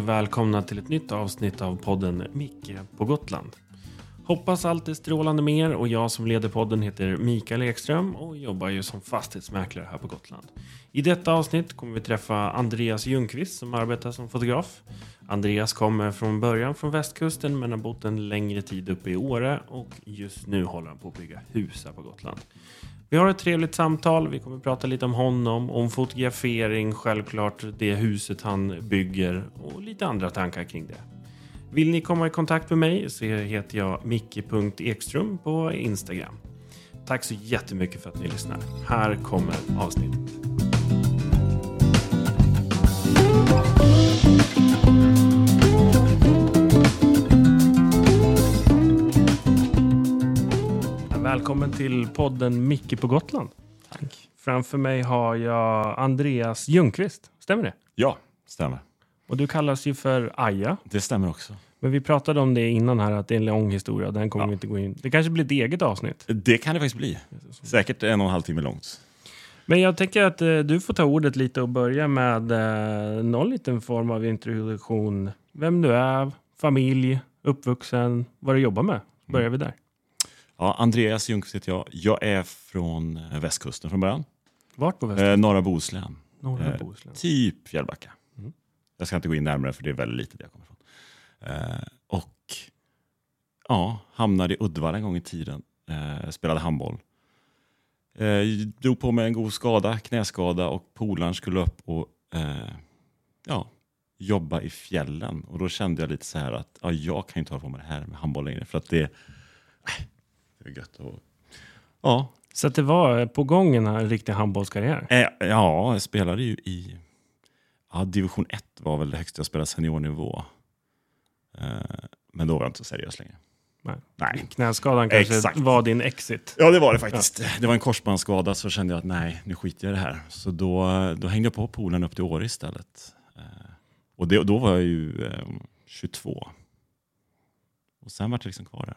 Och välkomna till ett nytt avsnitt av podden Micke på Gotland. Hoppas allt är strålande med er och jag som leder podden heter Mikael Ekström och jobbar ju som fastighetsmäklare här på Gotland. I detta avsnitt kommer vi träffa Andreas Ljungqvist som arbetar som fotograf. Andreas kommer från början från västkusten men har bott en längre tid uppe i Åre och just nu håller han på att bygga hus här på Gotland. Vi har ett trevligt samtal. Vi kommer prata lite om honom, om fotografering, självklart det huset han bygger och lite andra tankar kring det. Vill ni komma i kontakt med mig så heter jag micke.ekström på Instagram. Tack så jättemycket för att ni lyssnar. Här kommer avsnittet. Välkommen till podden Micke på Gotland. Tack. Framför mig har jag Andreas Ljungqvist. Stämmer det? Ja, stämmer. Och du kallas ju för Aja. Det stämmer också. Men vi pratade om det innan här, att det är en lång historia. Den kommer Ja. vi inte gå in. Det kanske blir ett eget avsnitt. Det kan det faktiskt bli. Säkert en och en halv timme långt. Men jag tänker att eh, du får ta ordet lite och börja med eh, någon liten form av introduktion. Vem du är, familj, uppvuxen, vad du jobbar med. Börjar vi där. Ja, Andreas Ljungqvist heter jag. Jag är från eh, västkusten från början. Vart på västkusten? Eh, norra Bohuslän. Norra eh, Bohuslän. Typ Fjällbacka. Mm. Jag ska inte gå in närmare för det är väldigt lite där jag kommer ifrån. Eh, och ja, hamnade i Uddevalla en gång i tiden. Eh, spelade handboll. Eh, drog på mig en god skada, knäskada och polaren skulle upp och eh, ja, jobba i fjällen. Och då kände jag lite så här att ja, jag kan inte hålla på med det här med handboll längre. För att det, det är gött. Och, ja, Så att det var eh, på gång en riktig handbollskarriär. Eh, ja, jag spelade ju i ja, division 1 var väl det högsta jag spelade seniornivå. Eh, men då var jag inte så seriös längre. Nej. Nej. Knäskadan kanske Exakt. var din exit. Ja, det var det faktiskt. Det var en korsbandsskada så kände jag att nej, nu skiter jag i det här. Så då, då hängde jag på poolen upp till Åre istället. Eh, och det, då var jag ju eh, 22. Och sen var jag liksom kvar där.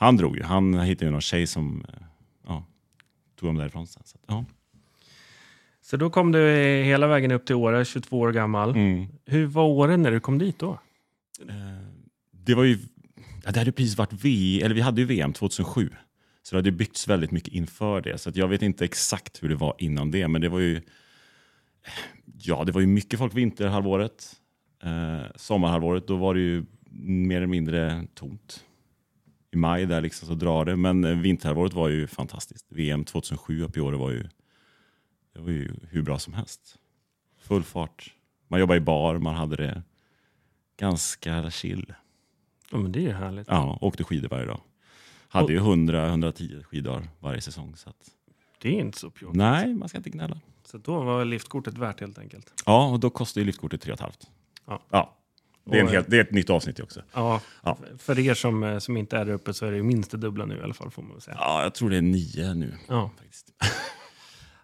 Han drog ju. Han hittade ju någon tjej som eh, ja, tog dem därifrån sen. Så, ja. Så då kom du hela vägen upp till Åre, 22 år gammal. Mm. Hur var Åre när du kom dit då? Eh, det var ju, ja, det hade precis varit V, eller vi hade ju VM 2007. Så det hade byggts väldigt mycket inför det. Så att jag vet inte exakt hur det var innan det. Men det var ju, ja, det var ju mycket folk vinterhalvåret. Eh, sommarhalvåret, då var det ju mer eller mindre tomt. I maj där liksom så drar det. Men eh, vinterhalvåret var ju fantastiskt. VM 2007 uppe i år var ju, det var ju hur bra som helst. Full fart. Man jobbade i bar, man hade det ganska chill. Ja, men det är ju härligt. Ja, åkte skidor varje dag. Hade ju 100-110 skidor varje säsong. Så att, Det är inte så pjåkigt. nej, man ska inte gnälla. Så då var liftkortet värt helt enkelt. Ja, och då kostar ju liftkortet 3 500. Ja. ja. Det, är en helt, det är ett nytt avsnitt också. Ja, Ja. för er som, eh, som inte är där uppe så är det minst det dubbla nu i alla fall får man väl säga. Ja, jag tror det är nio nu. Ja. Faktiskt.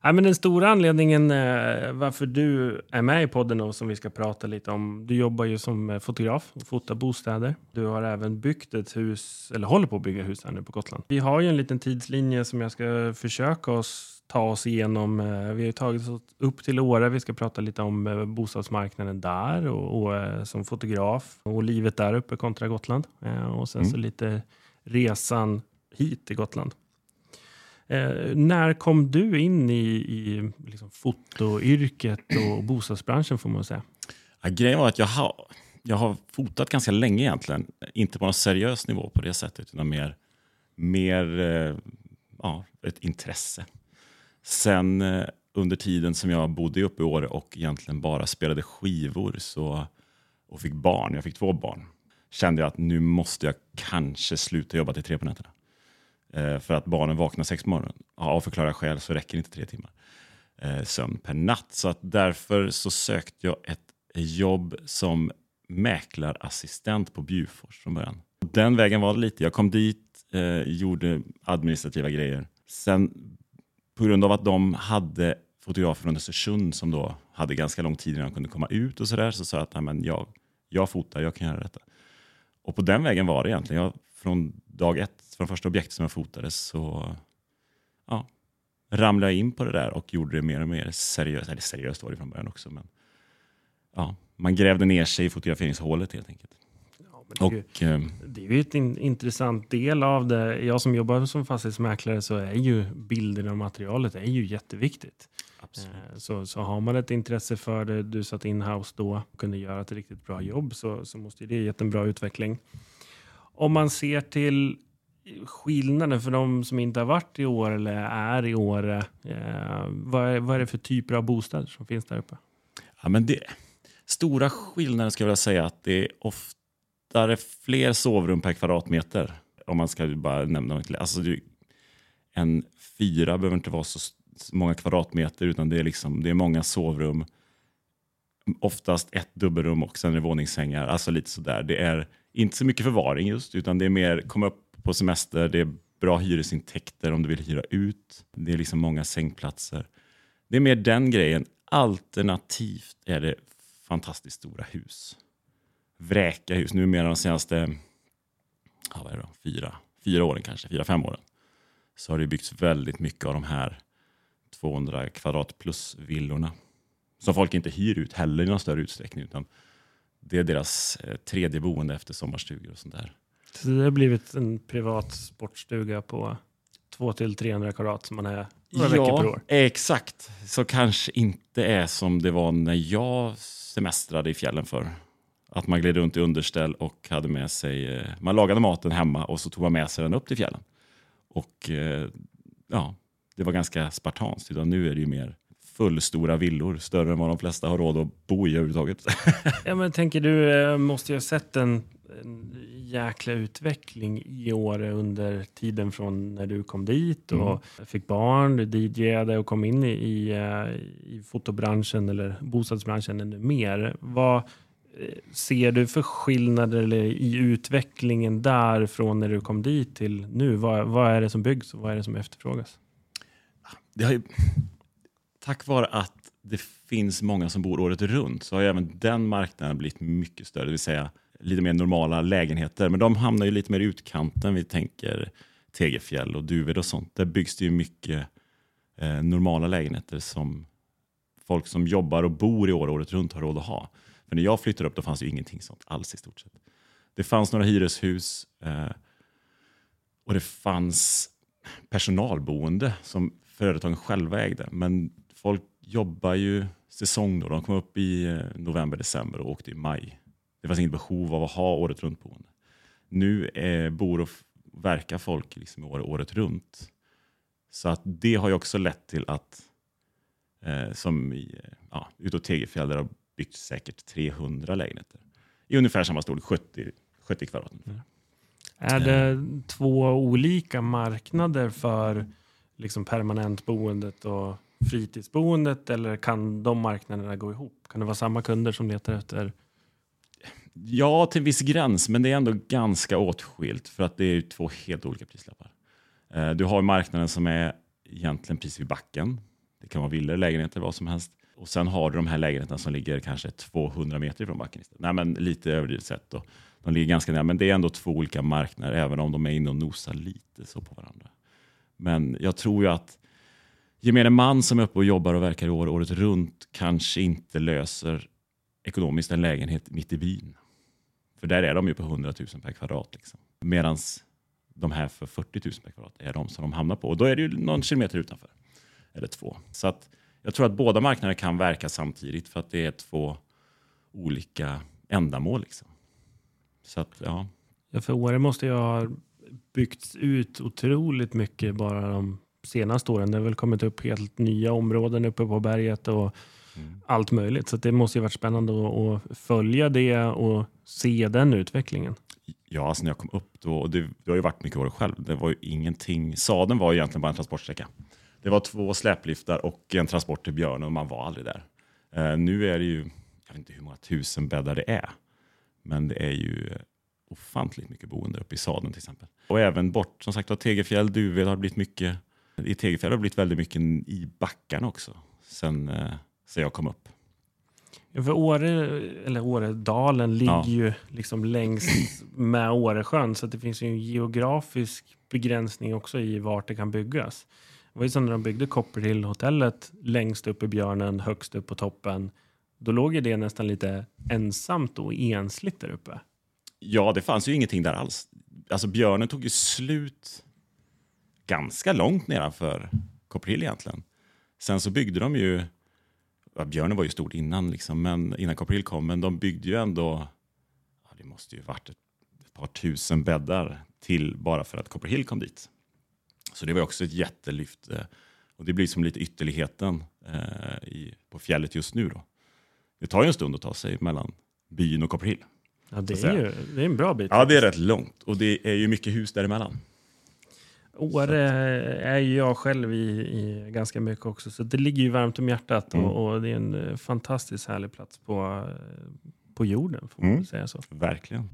Nej, men den stora anledningen eh, varför du är med i podden och som vi ska prata lite om. Du jobbar ju som eh, fotograf och fotar bostäder. Du har även byggt ett hus, eller håller på att bygga hus här nu på Gotland. Vi har ju en liten tidslinje som jag ska försöka oss ta oss igenom. Eh, Vi har tagit oss upp till Åre. Vi ska prata lite om bostadsmarknaden där och, och som fotograf och livet där uppe kontra Gotland. Och sen Mm. så lite resan hit till Gotland. Eh, när kom du in i, i liksom fotoyrket och bostadsbranschen får man säga? Ja, grejen var att jag har, jag har fotat ganska länge egentligen. Inte på någon seriös nivå på det sättet, utan mer, mer eh, ja, ett intresse. Sen eh, under tiden som jag bodde uppe i Åre och egentligen bara spelade skivor så, och fick barn, jag fick två barn, kände jag att nu måste jag kanske sluta jobba till tre på nätterna. Eh, för att barnen vaknar sex på morgonen. Av förklara skäl så räcker inte tre timmar eh, sömn per natt. Så att därför så sökte jag ett jobb som mäklarassistent på Bjurfors från början. Den vägen var det lite. Jag kom dit, eh, gjorde administrativa grejer. Sen på grund av att de hade fotografer från Östersund som då hade ganska lång tid innan de kunde komma ut och sådär, så sa jag att "Nej, men jag, jag fotar, jag kan göra detta. Och på den vägen var det egentligen. Jag, från dag ett, från första objektet som jag fotade så ja, ramlade jag in på det där och gjorde det mer och mer seriöst. Eller seriöst var det från början också, men ja, man grävde ner sig i fotograferingshålet helt enkelt. Ja, det, är ju, Och, eh, det är ju ett in, intressant del av det. Jag som jobbar som fastighetsmäklare så är ju bilden och materialet är ju jätteviktigt. Eh, Så, så har man ett intresse för det, du satt in-house då och kunde göra ett riktigt bra jobb så, så måste det ge en bra utveckling. Om man ser till skillnaden för de som inte har varit i år eller är i Åre. Eh, vad, är, vad är det för typer av bostäder som finns där uppe? Ja, men det, stora skillnaden skulle jag vilja säga att det är oftare fler sovrum per kvadratmeter. Om man ska bara nämna alltså, det- En fyra behöver inte vara så många kvadratmeter utan det är, liksom, det är många sovrum. Oftast ett dubbelrum och sen är det våningssängar. Alltså lite sådär. Det är inte så mycket förvaring just utan det är mer komma upp på semester. Det är bra hyresintäkter om du vill hyra ut. Det är liksom många sängplatser. Det är mer den grejen. Alternativt är det fantastiskt stora hus. Vräka hus. Numera de senaste ja, vad är det då? Fyra, fyra åren kanske, fyra, fem åren. Så har det byggts väldigt mycket av de här 200 kvadrat plus villorna. Som folk inte hyr ut heller i någon större utsträckning. Utan det är deras eh, tredje boende efter sommarstugor och sånt där. Så det har blivit en privat sportstuga på 200-300 kvadrat som man är några veckor per år. exakt. Så kanske inte är som det var när jag semestrade i fjällen för. Att man gled runt i underställ och hade med sig, eh, man lagade maten hemma och så tog man med sig den upp till fjällen. Och eh, ja, det var ganska spartanskt. Utan nu är det ju mer fullstora villor, större än vad de flesta har råd att bo i överhuvudtaget. Ja, men tänker du, eh, måste ju ha sett en, en jäkla utveckling i år under tiden från när du kom dit och fick barn, du DJade och kom in i, i, eh, i fotobranschen eller bostadsbranschen ännu mer. Vad eh, ser du för skillnader eller i utvecklingen där från när du kom dit till nu? Vad, vad är det som byggs och vad är det som efterfrågas? det har ju, tack vare att det finns många som bor året runt så har ju även den marknaden blivit mycket större. Det vill säga lite mer normala lägenheter. Men de hamnar ju lite mer i utkanten. Vi tänker Tegefjäll och Duved och sånt. Där byggs det ju mycket eh, normala lägenheter som folk som jobbar och bor i år året runt har råd att ha. För när jag flyttade upp då fanns ju ingenting sånt alls i stort sett. Det fanns några hyreshus eh, och det fanns personalboende som företagen själva ägde. Men folk jobbar ju säsong då. De kom upp i eh, november, december och åkte i maj. Det fanns inget behov av att ha året runt boende. Nu är, bor och verkar folk liksom i år, året runt. Så att det har ju också lett till att eh, som i, eh, ja, utåt Tegefjäll där det har byggts säkert 300 lägenheter. I ungefär samma storlek, 70, 70 kvadrat. Mm. Är det två olika marknader för liksom permanentboendet och fritidsboendet eller kan de marknaderna gå ihop? Kan det vara samma kunder som letar efter? Ja, till viss gräns, men det är ändå ganska åtskilt för att det är ju två helt olika prislappar. Eh, du har marknaden som är egentligen precis vid backen. Det kan vara villor, lägenheter, vad som helst. Och sen har du de här lägenheterna som ligger kanske 200 meter ifrån backen. Istället. Nej, men lite överdrivet sett. Då. De ligger ganska nära, men det är ändå två olika marknader, även om de är inne och nosar lite så på varandra. Men jag tror ju att gemene man som är uppe och jobbar och verkar i år, året runt kanske inte löser ekonomiskt en lägenhet mitt i byn. För där är de ju på 100 000 per kvadrat. Liksom. Medan de här för 40 000 per kvadrat är de som de hamnar på. Och då är det ju någon kilometer utanför. Eller två. Så att jag tror att båda marknader kan verka samtidigt för att det är två olika ändamål. Liksom. Så att, ja. Ja, för Åre måste ju ha byggts ut otroligt mycket bara de senaste åren. Det har väl kommit upp helt nya områden uppe på berget och allt möjligt. Så det måste ju varit spännande att, att följa det och se den utvecklingen. Ja, alltså när jag kom upp då, och det, det har ju varit mycket år själv, det var ju ingenting. Saden var ju egentligen bara en transportsträcka. Det var två släpliftar och en transport till Björn och man var aldrig där. Eh, nu är det ju, jag vet inte hur många tusen bäddar det är, men det är ju ofantligt mycket boende uppe i Saden till exempel. Och även bort, som sagt var, Tegefjäll, Duved har blivit mycket, i Tegefjäll har det blivit väldigt mycket i backarna också, sen, eh, sen jag kom upp. Ja, för Åre, eller Åredalen ligger Ja. ju liksom längs med Åresjön så det finns ju en geografisk begränsning också i vart det kan byggas. Det var ju som när de byggde Copperhill-hotellet längst upp i Björnen, högst upp på toppen. Då låg ju det nästan lite ensamt och ensligt där uppe. Ja, det fanns ju ingenting där alls. Alltså björnen tog ju slut ganska långt nedanför Copperhill egentligen. Sen så byggde de ju, ja, björnen var ju stor innan, liksom, men, innan Copperhill kom, men de byggde ju ändå, ja, det måste ju varit ett, ett par tusen bäddar till bara för att Copperhill kom dit. Så det var också ett jättelyft. Eh, och det blir som lite ytterligheten eh, i, på fjället just nu. Då. Det tar ju en stund att ta sig mellan byn och Copperhill. Ja, det, är ju, det är en bra bit. Ja, det är rätt långt och det är ju mycket hus däremellan. Åre är ju jag själv i, i ganska mycket också, så det ligger ju varmt om hjärtat Mm. och, och det är en eh, fantastiskt härlig plats på, eh, på jorden, får man Mm. säga så. Verkligen.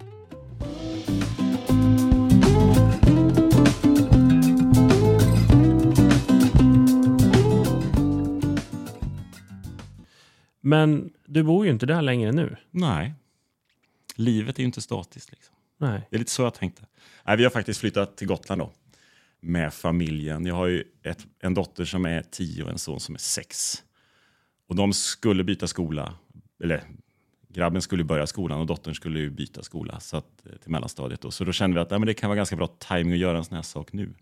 Men du bor ju inte där längre nu. Nej, livet är ju inte statiskt. Liksom. Nej. Det är lite så jag tänkte. Nej, vi har faktiskt flyttat till Gotland då. Med familjen. Jag har ju ett, en dotter som är tio och en son som är sex. Och de skulle byta skola. Eller grabben skulle börja skolan och dottern skulle ju byta skola så att, eh, till mellanstadiet. Då. Så då kände vi att nej, men det kan vara ganska bra timing att göra en sån här sak nu.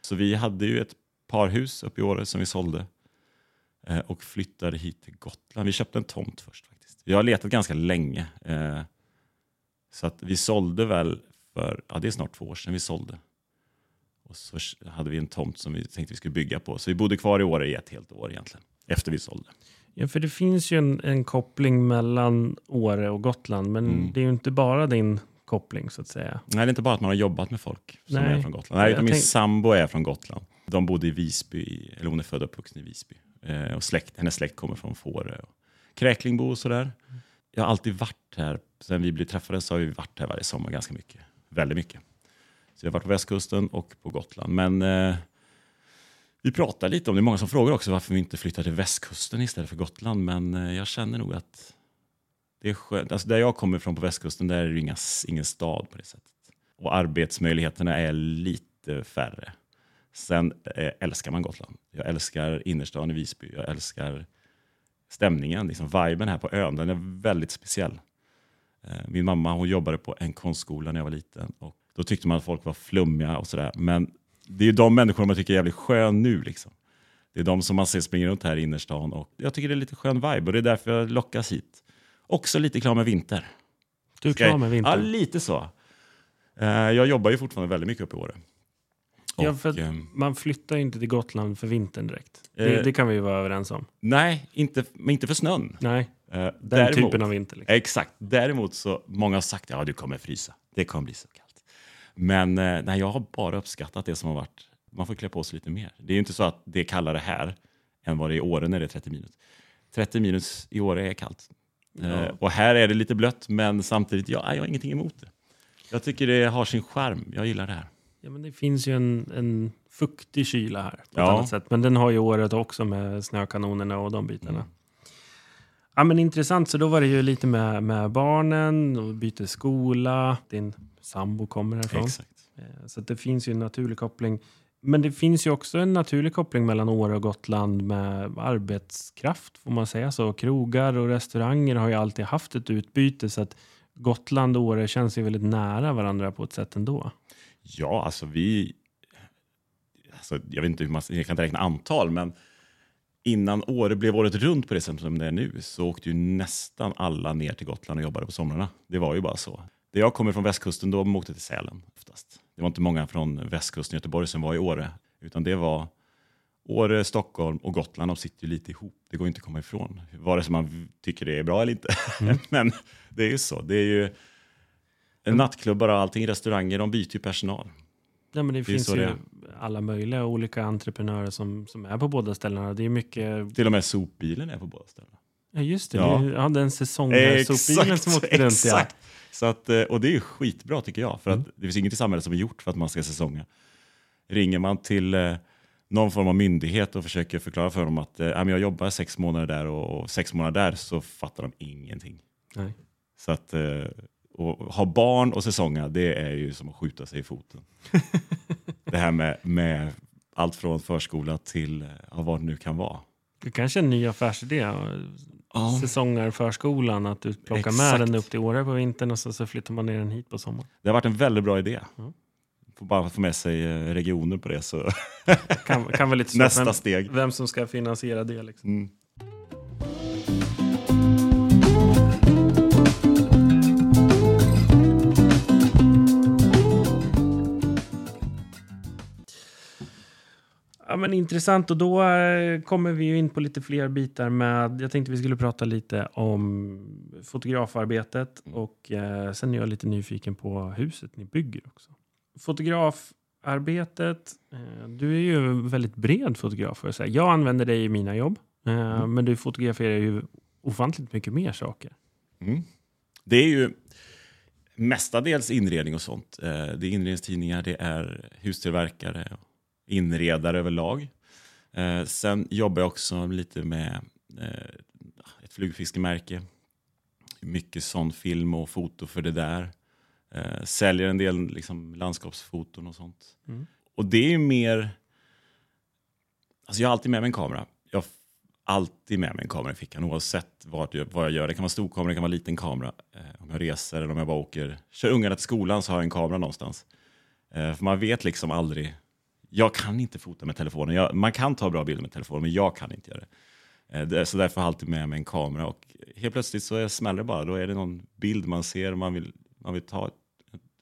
Så vi hade ju ett parhus uppe i Åre som vi sålde. Eh, och flyttade hit till Gotland. Vi köpte en tomt först faktiskt. Vi har letat ganska länge. Eh, så att vi sålde väl för, ja det är snart två år sedan vi sålde. Och så hade vi en tomt som vi tänkte vi skulle bygga på. Så vi bodde kvar i Åre i ett helt år egentligen. Efter vi sålde. Ja, för det finns ju en, en koppling mellan Åre och Gotland, men Mm. det är ju inte bara din koppling så att säga. Nej, det är inte bara att man har jobbat med folk som Nej. är från Gotland. Nej, utan min tänk- sambo är från Gotland. De bodde i Visby, eller hon är född och uppvuxen i Visby. Eh, och släkt, hennes släkt kommer från Fårö och Kräklingbo och sådär. Jag har alltid varit här, sen vi blev träffade så har vi varit här varje sommar ganska mycket. Väldigt mycket. Så jag har varit på västkusten och på Gotland. Men eh, vi pratar lite om, det är många som frågar också varför vi inte flyttar till västkusten istället för Gotland. Men eh, jag känner nog att det är skönt. Alltså där jag kommer ifrån på västkusten, där är det inga, ingen stad på det sättet. Och arbetsmöjligheterna är lite färre. Sen eh, älskar man Gotland. Jag älskar innerstan i Visby. Jag älskar stämningen, liksom viben här på ön. Den är väldigt speciell. Eh, min mamma hon jobbade på en konstskola när jag var liten. Och då tyckte man att folk var flummiga och sådär. Men det är ju de människorna man tycker är jävligt skön nu. Liksom. Det är de som man ser springa runt här i innerstan. Och jag tycker det är lite skön vibe och det är därför jag lockas hit. Också lite klar med vinter. Du är klar med Ja, vintern? lite så. Eh, jag jobbar ju fortfarande väldigt mycket uppe i Åre. Ja, för att ehm, man flyttar ju inte till Gotland för vintern direkt. Det, Eh. det kan vi ju vara överens om. nej, inte, men inte för snön. Nej, Eh, den däremot, typen av vinter. Liksom. Exakt. Däremot så många har sagt ja du kommer frysa. Det kommer bli så kallt. Men eh, nej, jag har bara uppskattat det som har varit. Man får klä på sig lite mer. Det är ju inte så att det är kallare här än vad det är i Åre när det är 30 minus. 30 minus i Åre är kallt. Eh, Ja. och här är det lite blött men samtidigt, ja, jag har ingenting emot det. Jag tycker det har sin charm. Jag gillar det här. Ja, men det finns ju en, en fuktig kyla här på Ja. annat sätt. Men den har ju året också med snökanonerna och de bitarna. Mm. Ja, men intressant, så då var det ju lite med, med barnen och byter skola. Din sambo kommer härifrån. Exakt. Eh, Så det finns ju en naturlig koppling. Men det finns ju också en naturlig koppling mellan Åre och Gotland med arbetskraft, får man säga så. Krogar och restauranger har ju alltid haft ett utbyte så att Gotland och Åre känns ju väldigt nära varandra på ett sätt ändå. Ja, alltså vi... Alltså, jag vet inte hur man... Jag kan inte räkna antal, men innan Åre blev året runt på det sättet som det är nu så åkte ju nästan alla ner till Gotland och jobbade på somrarna. Det var ju bara så. Det jag kommer från västkusten, då åkte till Sälen oftast. Det var inte många från västkusten Göteborg som var i Åre, utan det var Åre, Stockholm och Gotland. De sitter ju lite ihop. Det går inte att komma ifrån. Vare sig man tycker det är bra eller inte. men det är ju så. Det är ju nattklubbar och allting, restauranger, de byter ju personal. Ja, men det, är finns ju det alla möjliga olika entreprenörer som, som är på båda ställena. Det är mycket... Till och med sopbilen är på båda ställena. Ja, just det. Ja. Ja. Jag hade en säsong där sopbilen som åkte runt. Ja. exakt. Så att, eh, och det är skitbra tycker jag. För att Mm. det finns inget i samhället som är gjort för att man ska säsonga. Ringer man till eh, någon form av myndighet och försöker förklara för dem att eh, "Ja, jag jobbar sex månader där och, och sex månader där så fattar de ingenting. Nej. Så att eh, och ha barn och säsonga, det är ju som att skjuta sig i foten. det här med, med allt från förskola till ja, vad det nu kan vara. Det kanske är en ny affärsidé. Ja. säsongarförskolan. Att du plockar med Exakt. den upp till Åre på vintern och så, så flyttar man ner den hit på sommaren. Det har varit en väldigt bra idé. Ja. Får bara få med sig eh, regioner på det så Kan, kan vara lite nästa vem, steg. vem som ska finansiera det. Liksom. Mm. Ja, men intressant och då eh, kommer vi ju in på lite fler bitar med. Jag tänkte vi skulle prata lite om fotografarbetet och eh, sen är jag lite nyfiken på huset ni bygger också. Fotografarbetet. Eh, du är ju en väldigt bred fotograf. Jag, säga. jag använder dig i mina jobb, eh, men du fotograferar ju ofantligt mycket mer saker. Mm. Det är ju mestadels inredning och sånt. Eh, Det är inredningstidningar, det är hustillverkare, inredare överlag. Eh, Sen jobbar jag också lite med eh, ett flugfiskemärke. Mycket sån film och foto för det där. Eh, Säljer en del liksom, landskapsfoton och sånt. Mm. Och det är ju mer... Alltså jag har alltid med mig en kamera. Jag har alltid med mig en kamera i fickan oavsett vart jag, vad jag gör. Det kan vara stor kamera, det kan vara liten kamera. Eh, om jag reser eller om jag bara åker, kör ungarna till skolan så har jag en kamera någonstans. Eh, för man vet liksom aldrig. Jag kan inte fota med telefonen. Jag, man kan ta bra bilder med telefonen, men jag kan inte göra det. Eh, så därför har jag alltid med mig en kamera. Och helt plötsligt så smäller det bara. Då är det någon bild man ser och man vill, man vill ta ett,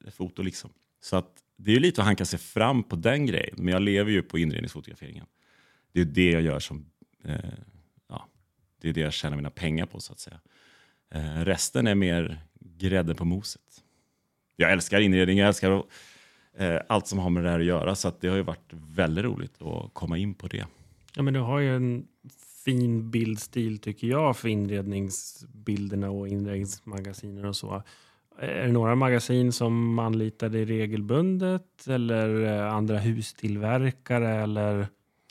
ett, foto. Liksom. Så att det är ju lite att hanka sig fram på den grejen. Men jag lever ju på inredningsfotograferingen. Det är det jag gör som eh, ja, det är det jag tjänar mina pengar på så att säga. Eh, resten är mer grädde på moset. Jag älskar inredning, jag älskar att allt som har med det här att göra så att det har ju varit väldigt roligt att komma in på det. Ja, men du har ju en fin bildstil tycker jag för inredningsbilderna och inredningsmagasiner och så. Är det några magasin som anlitar dig regelbundet eller eh, andra hustillverkare eller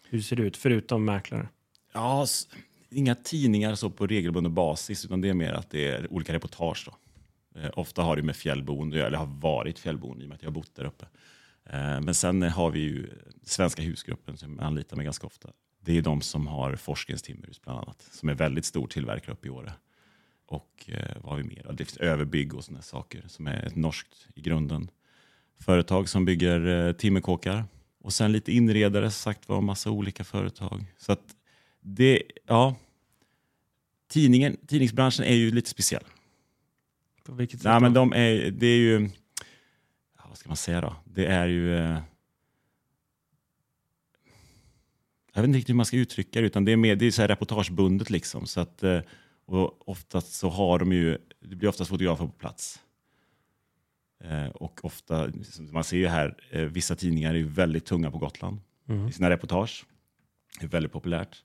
hur ser det ut förutom mäklare? Ja, inga tidningar så på regelbunden basis utan det är mer att det är olika reportage. Då. Eh, ofta har det med fjällboende, eller har varit fjällboende i och med att jag har bott där uppe. Eh, men sen har vi ju Svenska husgruppen som jag anlitar mig ganska ofta. Det är de som har Forskens timmerhus bland annat, som är väldigt stor tillverkare uppe i Åre. Och eh, vad har vi mer? Det finns Överbygg och sådana saker som är ett norskt i grunden företag som bygger eh, timmerkåkar. Och sen lite inredare, som sagt var, massa olika företag. Så att det, ja. Tidningen, tidningsbranschen är ju lite speciell. På vilket sätt Nej, men de är, det är ju, vad ska man säga då? Det är ju, eh, jag vet inte riktigt hur man ska uttrycka det, utan det är mer det är så här reportagebundet liksom. Så att, eh, och oftast så har de ju, det blir oftast fotografer på plats. Eh, och ofta, som man ser ju här, vissa tidningar är ju väldigt tunga på Gotland Mm. i sina reportage. Det är väldigt populärt.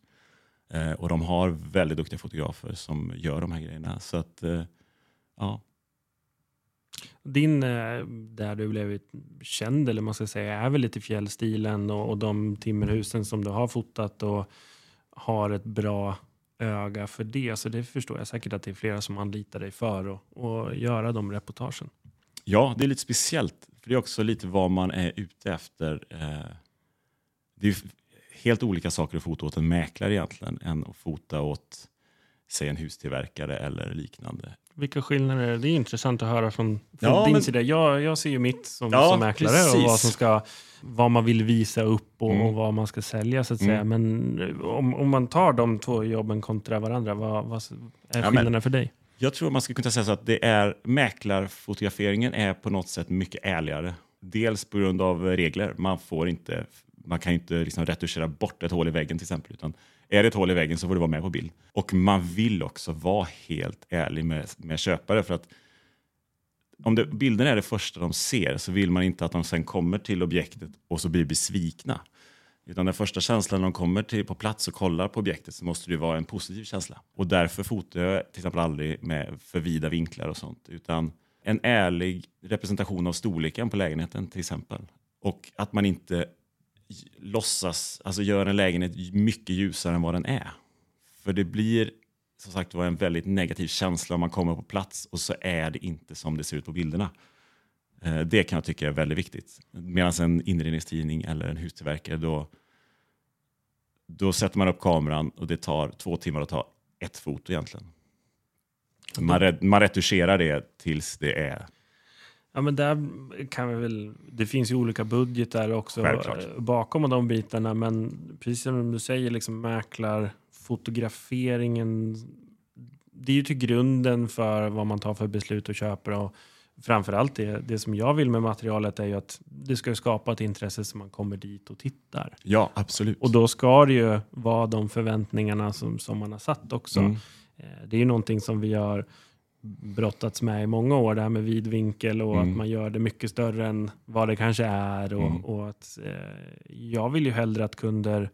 Eh, och de har väldigt duktiga fotografer som gör de här grejerna. Så att, eh, ja. Din, eh, där du blev känd, eller man ska säga, är väl lite fjällstilen och, och de timmerhusen som du har fotat och har ett bra öga för det. Så det förstår jag säkert att det är flera som anlitar dig för att göra de reportagen. ja, det är lite speciellt. För det är också lite vad man är ute efter. Eh, det är helt olika saker att fota åt en mäklare egentligen än att fota åt säg en hustillverkare eller liknande. Vilka skillnader är det? Det är intressant att höra från, från Ja, din men- sida. Jag, jag ser ju mitt som, Ja, som mäklare och precis. vad, som ska, vad man vill visa upp och, Mm. och vad man ska sälja. så att Mm. säga. Men eh, om, om man tar de två jobben kontra varandra, vad, vad är skillnaderna för dig? Jag tror man skulle kunna säga så att det är mäklarfotograferingen är på något sätt mycket ärligare. Dels på grund av regler. Man får inte, man kan ju inte liksom retuschera bort ett hål i väggen till exempel. Utan är det ett hål i väggen så får du vara med på bild. Och man vill också vara helt ärlig med, med köpare för att om det, bilden är det första de ser så vill man inte att de sen kommer till objektet och så blir besvikna. Utan den första känslan när de kommer till, på plats och kollar på objektet så måste det vara en positiv känsla. Och därför fotar jag till exempel aldrig med för vida vinklar och sånt. Utan en ärlig representation av storleken på lägenheten till exempel. Och att man inte låtsas, alltså gör en lägenhet mycket ljusare än vad den är. För det blir som sagt var en väldigt negativ känsla om man kommer på plats och så är det inte som det ser ut på bilderna. Eh, Det kan jag tycka är väldigt viktigt. Medan en inredningstidning eller en hustillverkare, då, då sätter man upp kameran och det tar två timmar att ta ett foto egentligen. Man, re, man retuscherar det tills det är Ja, men där kan vi väl, det finns ju olika budgetar också Självklart. bakom de bitarna. Men precis som du säger, liksom mäklarfotograferingen. Det är ju till grunden för vad man tar för beslut och köper. Och framförallt det, det som jag vill med materialet är ju att det ska skapa ett intresse så man kommer dit och tittar. Ja, absolut. Och då ska det ju vara de förväntningarna som, som man har satt också. Mm. Eh, Det är ju någonting som vi har brottats med i många år, det här med vidvinkel och Mm. att man gör det mycket större än vad det kanske är. Och, Mm. och att, eh, jag vill ju hellre att kunder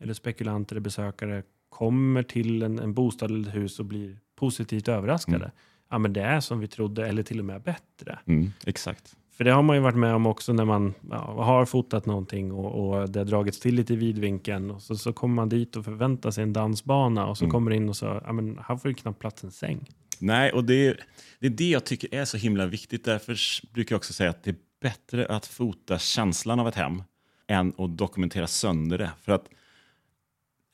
eller spekulanter eller besökare kommer till en, en bostad eller ett hus och blir positivt överraskade. Mm. Ja, men det är som vi trodde, eller till och med bättre. Mm, exakt. För det har man ju varit med om också när man ja, har fotat någonting och, och det har dragits till lite i vidvinkeln. Och så, så kommer man dit och förväntar sig en dansbana och så Mm. kommer in och så, ja men här får du knappt plats en säng. Nej, och det är, det är det jag tycker är så himla viktigt. Därför brukar jag också säga att det är bättre att fota känslan av ett hem än att dokumentera sönder det. För att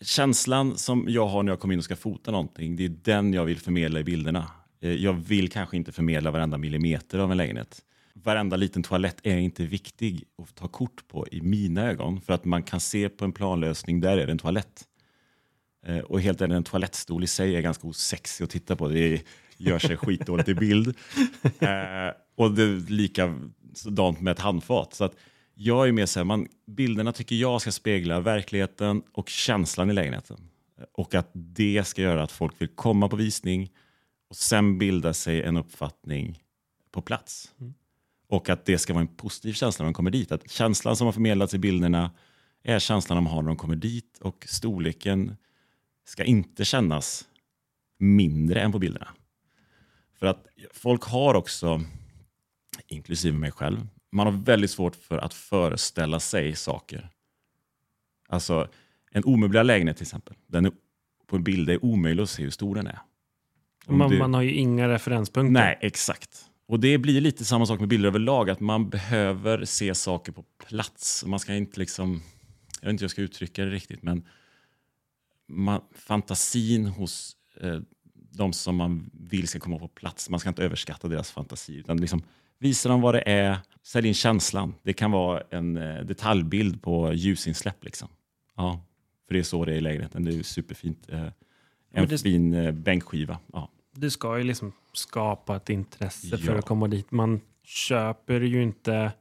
känslan som jag har när jag kommer in och ska fota någonting, det är den jag vill förmedla i bilderna. Eh, jag vill kanske inte förmedla varenda millimeter av en lägenhet. Varenda liten toalett är inte viktig att ta kort på i mina ögon. För att man kan se på en planlösning, där är det en toalett. Eh, Och helt ärligt, en toalettstol i sig är ganska osexig att titta på. Det gör sig skitdåligt i bild. Eh, och det är likadant med ett handfat. Så att jag är mer så här, man, bilderna tycker jag ska spegla verkligheten och känslan i lägenheten. Eh, Och att det ska göra att folk vill komma på visning och sen bilda sig en uppfattning på plats. Mm. Och att det ska vara en positiv känsla när de kommer dit. Att känslan som har förmedlats i bilderna är känslan de har när de kommer dit och storleken ska inte kännas mindre än på bilderna. För att folk har också, inklusive mig själv, man har väldigt svårt för att föreställa sig saker. Alltså en omöblerad lägenhet till exempel, den är, på en bild är omöjlig att se hur stor den är. Man, det- man har ju inga referenspunkter. Nej, exakt. Och det blir lite samma sak med bilder överlag, att man behöver se saker på plats. Man ska inte liksom, jag vet inte hur jag ska uttrycka det riktigt, men man, fantasin hos eh, de som man vill ska komma på plats, man ska inte överskatta deras fantasi, utan liksom visa dem vad det är, sälj in känslan. Det kan vara en eh, detaljbild på ljusinsläpp. Liksom. Ja, för det är så det är i lägenheten. Det är superfint. Eh, en det- fin eh, bänkskiva. Ja. Det ska ju liksom skapa ett intresse för Ja. att komma dit. Man köper ju inte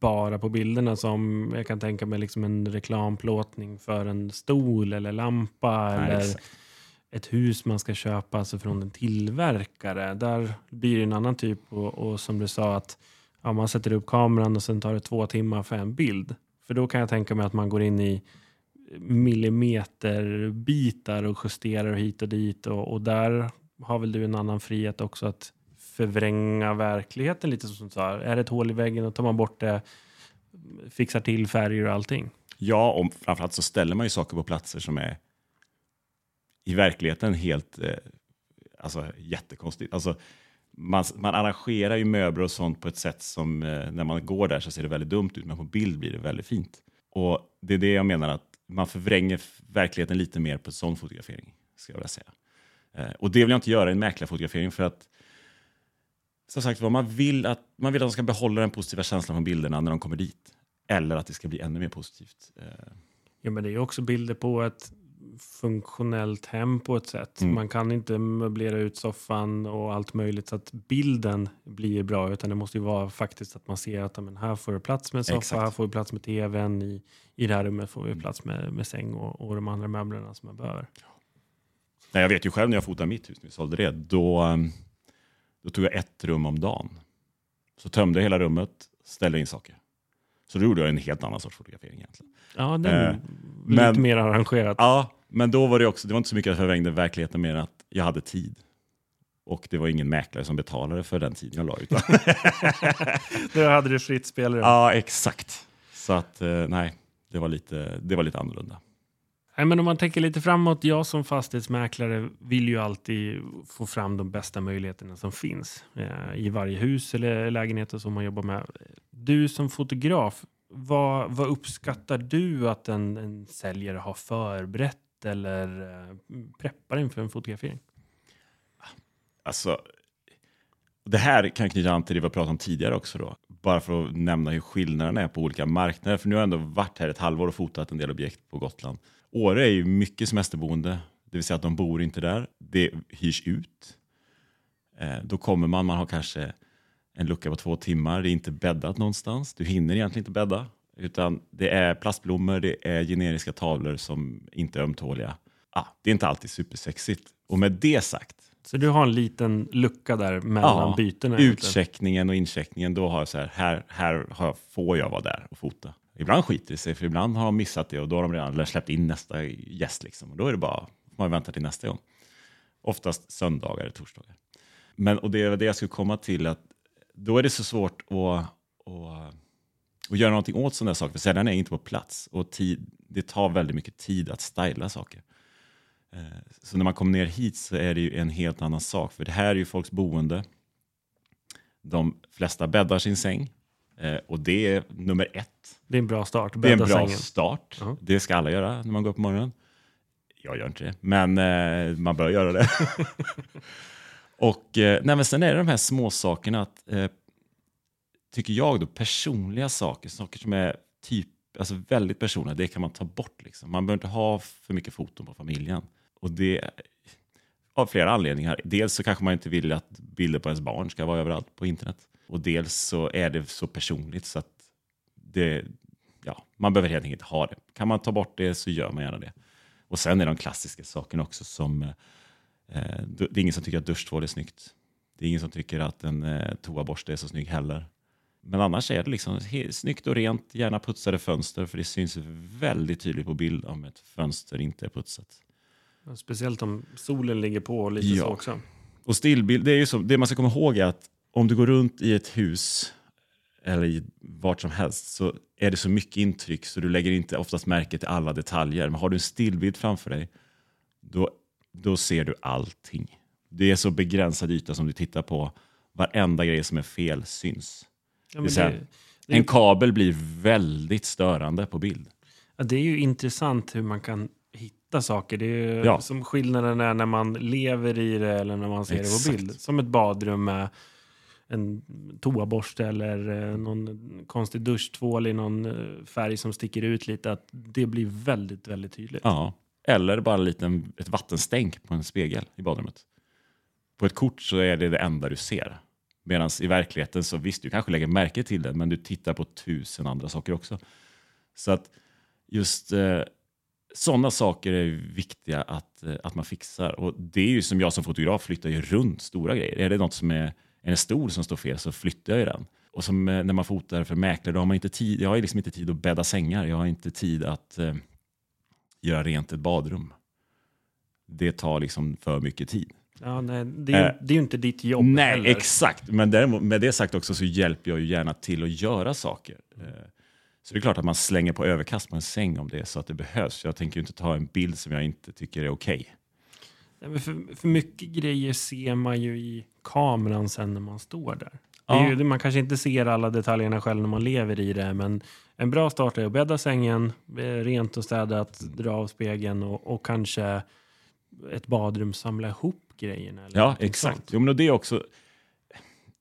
bara på bilderna som jag kan tänka mig liksom en reklamplåtning för en stol eller lampa Nej, eller exakt. ett hus man ska köpa alltså från en tillverkare. Där blir det en annan typ och, och som du sa att ja, man sätter upp kameran och sen tar det två timmar för en bild. För då kan jag tänka mig att man går in i millimeterbitar och justerar hit och dit och, och där har väl du en annan frihet också att förvränga verkligheten lite som så här? Är det ett hål i väggen och tar man bort det, fixar till färger och allting. Ja, och framförallt så ställer man ju saker på platser som är i verkligheten helt eh, alltså, jättekonstigt. Alltså, man, man arrangerar ju möbler och sånt på ett sätt som eh, när man går där så ser det väldigt dumt ut, men på bild blir det väldigt fint. Och det är det jag menar att man förvränger verkligheten lite mer på sån fotografering, ska jag vilja säga. Eh, och det vill jag inte göra i en mäklarfotografering för att som sagt man vill att man vill att de ska behålla den positiva känslan från bilderna när de kommer dit. Eller att det ska bli ännu mer positivt. Eh, Ja, men det är också bilder på ett funktionellt hem på ett sätt. Mm. Man kan inte möblera ut soffan och allt möjligt så att bilden blir bra, utan det måste ju vara faktiskt att man ser att men här får du plats med en soffa, Exakt. Mm. här får du plats med tvn, i, i det här rummet får vi plats med, med säng och, och de andra möblerna som man behöver. Nej, jag vet ju själv när jag fotade mitt hus, när vi sålde det, då, eh, då tog jag ett rum om dagen. Så tömde jag hela rummet, ställde in saker. Så då gjorde jag en helt annan sorts fotografering egentligen. Ja, den Eh, lite men- mer arrangerat. Ja, men då var det också, det var inte så mycket att jag förvrängde verkligheten mer än att jag hade tid. Och det var ingen mäklare som betalade för den tiden jag la ut. Då hade du fritt spelrum. ja, exakt. Så att, eh, nej, det var lite, det var lite annorlunda. Nej, men om man tänker lite framåt, jag som fastighetsmäklare vill ju alltid få fram de bästa möjligheterna som finns eh, i varje hus eller lägenhet som man jobbar med. Du som fotograf, vad, vad uppskattar du att en, en säljare har förberett eller eh, preppar inför en fotografering? Alltså, det här kan knyta an till det vi pratade pratat om tidigare också då. Bara för att nämna hur skillnaderna är på olika marknader. För nu har jag ändå varit här ett halvår och fotat en del objekt på Gotland. Åre är ju mycket semesterboende, det vill säga att de bor inte där. Det hyrs ut. Eh, då kommer man, man har kanske en lucka på två timmar, det är inte bäddat någonstans. Du hinner egentligen inte bädda. Utan det är plastblommor, det är generiska tavlor som inte är ömtåliga. Ah, det är inte alltid supersexigt. Och med det sagt, Så du har en liten lucka där mellan Ja, bytena? utcheckningen och incheckningen, då har jag så här, här, här får jag vara där och fota. Ibland skiter det sig, för ibland har de missat det och då har de redan släppt in nästa gäst. Liksom. Och då är det bara, man vänta till nästa gång. Oftast söndagar eller torsdagar. Men, och det är det jag skulle komma till, att då är det så svårt att, att, att göra någonting åt sådana saker, för säljaren är inte på plats. Och tid, det tar väldigt mycket tid att styla saker. Eh, så när man kommer ner hit så är det ju en helt annan sak, för det här är ju folks boende. De flesta bäddar sin säng och det är nummer ett. Det är en bra start. Det är en bra sängen. start. Ja. Det ska alla göra när man går upp på morgonen. Jag gör inte det, men eh, man bör göra det. och eh, nej, sen är det de här små sakerna att, eh, tycker jag då, personliga saker, saker som är typ, alltså väldigt personliga, det kan man ta bort. Liksom. Man behöver inte ha för mycket foton på familjen. Och det av flera anledningar. Dels så kanske man inte vill att bilder på ens barn ska vara överallt på internet. Och dels så är det så personligt så att det, ja, man behöver helt enkelt ha det. Kan man ta bort det så gör man gärna det. Och sen är de klassiska sakerna också som, eh, det är ingen som tycker att duschtvål är snyggt. Det är ingen som tycker att en eh, toaborste är så snygg heller. Men annars är det liksom snyggt och rent, gärna putsade fönster för det syns väldigt tydligt på bild om ett fönster inte är putsat. Speciellt om solen ligger på lite Ja. så också. Och stillbild, det, är ju så, det man ska komma ihåg är att om du går runt i ett hus eller i vart som helst så är det så mycket intryck så du lägger inte oftast märke till alla detaljer. Men har du en stillbild framför dig då, då ser du allting. Det är så begränsad yta som du tittar på. Varenda grej som är fel syns. Ja, Det är det, det, En kabel blir väldigt störande på bild. ja, det är ju intressant hur man kan hitta saker. Det är ju Ja. som skillnaden är när man lever i det eller när man ser det Exakt. på bild. Som ett badrum med en toaborste eller eh, någon konstig duschtvål i någon eh, färg som sticker ut lite. Att det blir väldigt, väldigt tydligt. Ja. Eller bara liten, ett vattenstänk på en spegel i badrummet. På ett kort så är det det enda du ser. Medan i verkligheten så visst, du kanske lägger märke till det, men du tittar på tusen andra saker också. Så att just eh, sådana saker är viktiga att, eh, att man fixar. Och det är ju som jag som fotograf flyttar ju runt stora grejer. Är det något som är en stol som står fel så flyttar jag ju den. Och som eh, när man fotar för mäklare, då har man inte tid, jag har liksom inte tid att bädda sängar. Jag har inte tid att eh, göra rent ett badrum. Det tar liksom för mycket tid. Ja, nej, det, är, Eh, det är ju inte ditt jobb Nej, heller. exakt. Men däremot, med det sagt också så hjälper jag ju gärna till att göra saker. Eh, Så det är klart att man slänger på överkast på en säng om det är så att det behövs. Jag tänker ju inte ta en bild som jag inte tycker är okej. Men för, för mycket grejer ser man ju i kameran sen när man står där. Ja. ju, man kanske inte ser alla detaljerna själv när man lever i det, men en bra start är att bädda sängen, eh, rent och städat, dra av spegeln och, och kanske ett badrum samla ihop grejerna. Eller Ja, exakt. sånt. Jo, men det är också...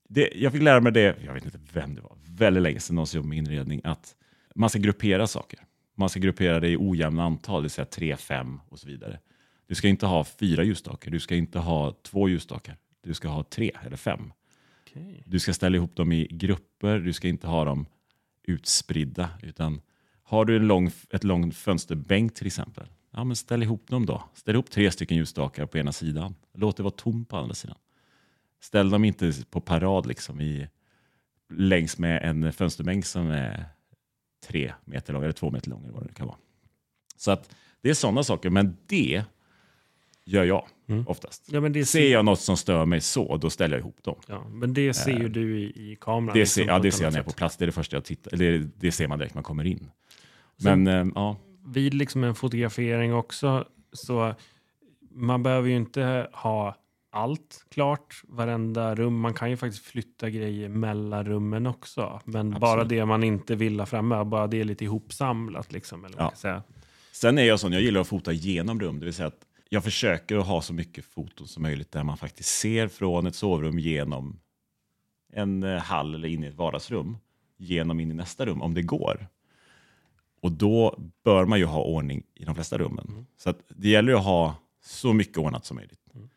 Det, jag fick lära mig det, jag vet inte vem det var, väldigt länge sedan någon som jobbade med inredning, att man ska gruppera saker. Man ska gruppera det i ojämna antal, det vill säga tre, fem och så vidare. Du ska inte ha fyra ljusstakar, du ska inte ha två ljusstakar. Du ska ha tre eller fem. Okej. Du ska ställa ihop dem i grupper, du ska inte ha dem utspridda. Utan har du en lång, ett långt fönsterbänk till exempel, ja, men ställ ihop dem då. Ställ ihop tre stycken ljusstakar på ena sidan. Låt det vara tomt på andra sidan. Ställ dem inte på parad liksom i, längs med en fönsterbänk som är tre meter lång, eller två meter lång eller vad det kan vara. Så att det är sådana saker, men det gör jag Mm. oftast. Ja, men det Ser ser, jag något som stör mig så, då ställer jag ihop dem. ja, men det ser ju du i, i kameran. Det liksom, ser, ja, på det ser jag när jag är på plats. Det är det första jag tittar det, det ser man direkt när man kommer in. Men eh, ja, vid liksom en fotografering också, så man behöver ju inte ha allt klart, varenda rum. Man kan ju faktiskt flytta grejer mellan rummen också. Men bara Absolut. det man inte vill ha framme, bara det är lite ihopsamlat. Liksom, eller Ja. Sen är jag sån, jag gillar att fota genom rum, det vill säga att jag försöker att ha så mycket foton som möjligt där man faktiskt ser från ett sovrum genom en eh, hall eller in i ett vardagsrum, genom in i nästa rum om det går. Och då bör man ju ha ordning i de flesta rummen. Mm. Så det gäller att ha så mycket ordnat som möjligt. Mm.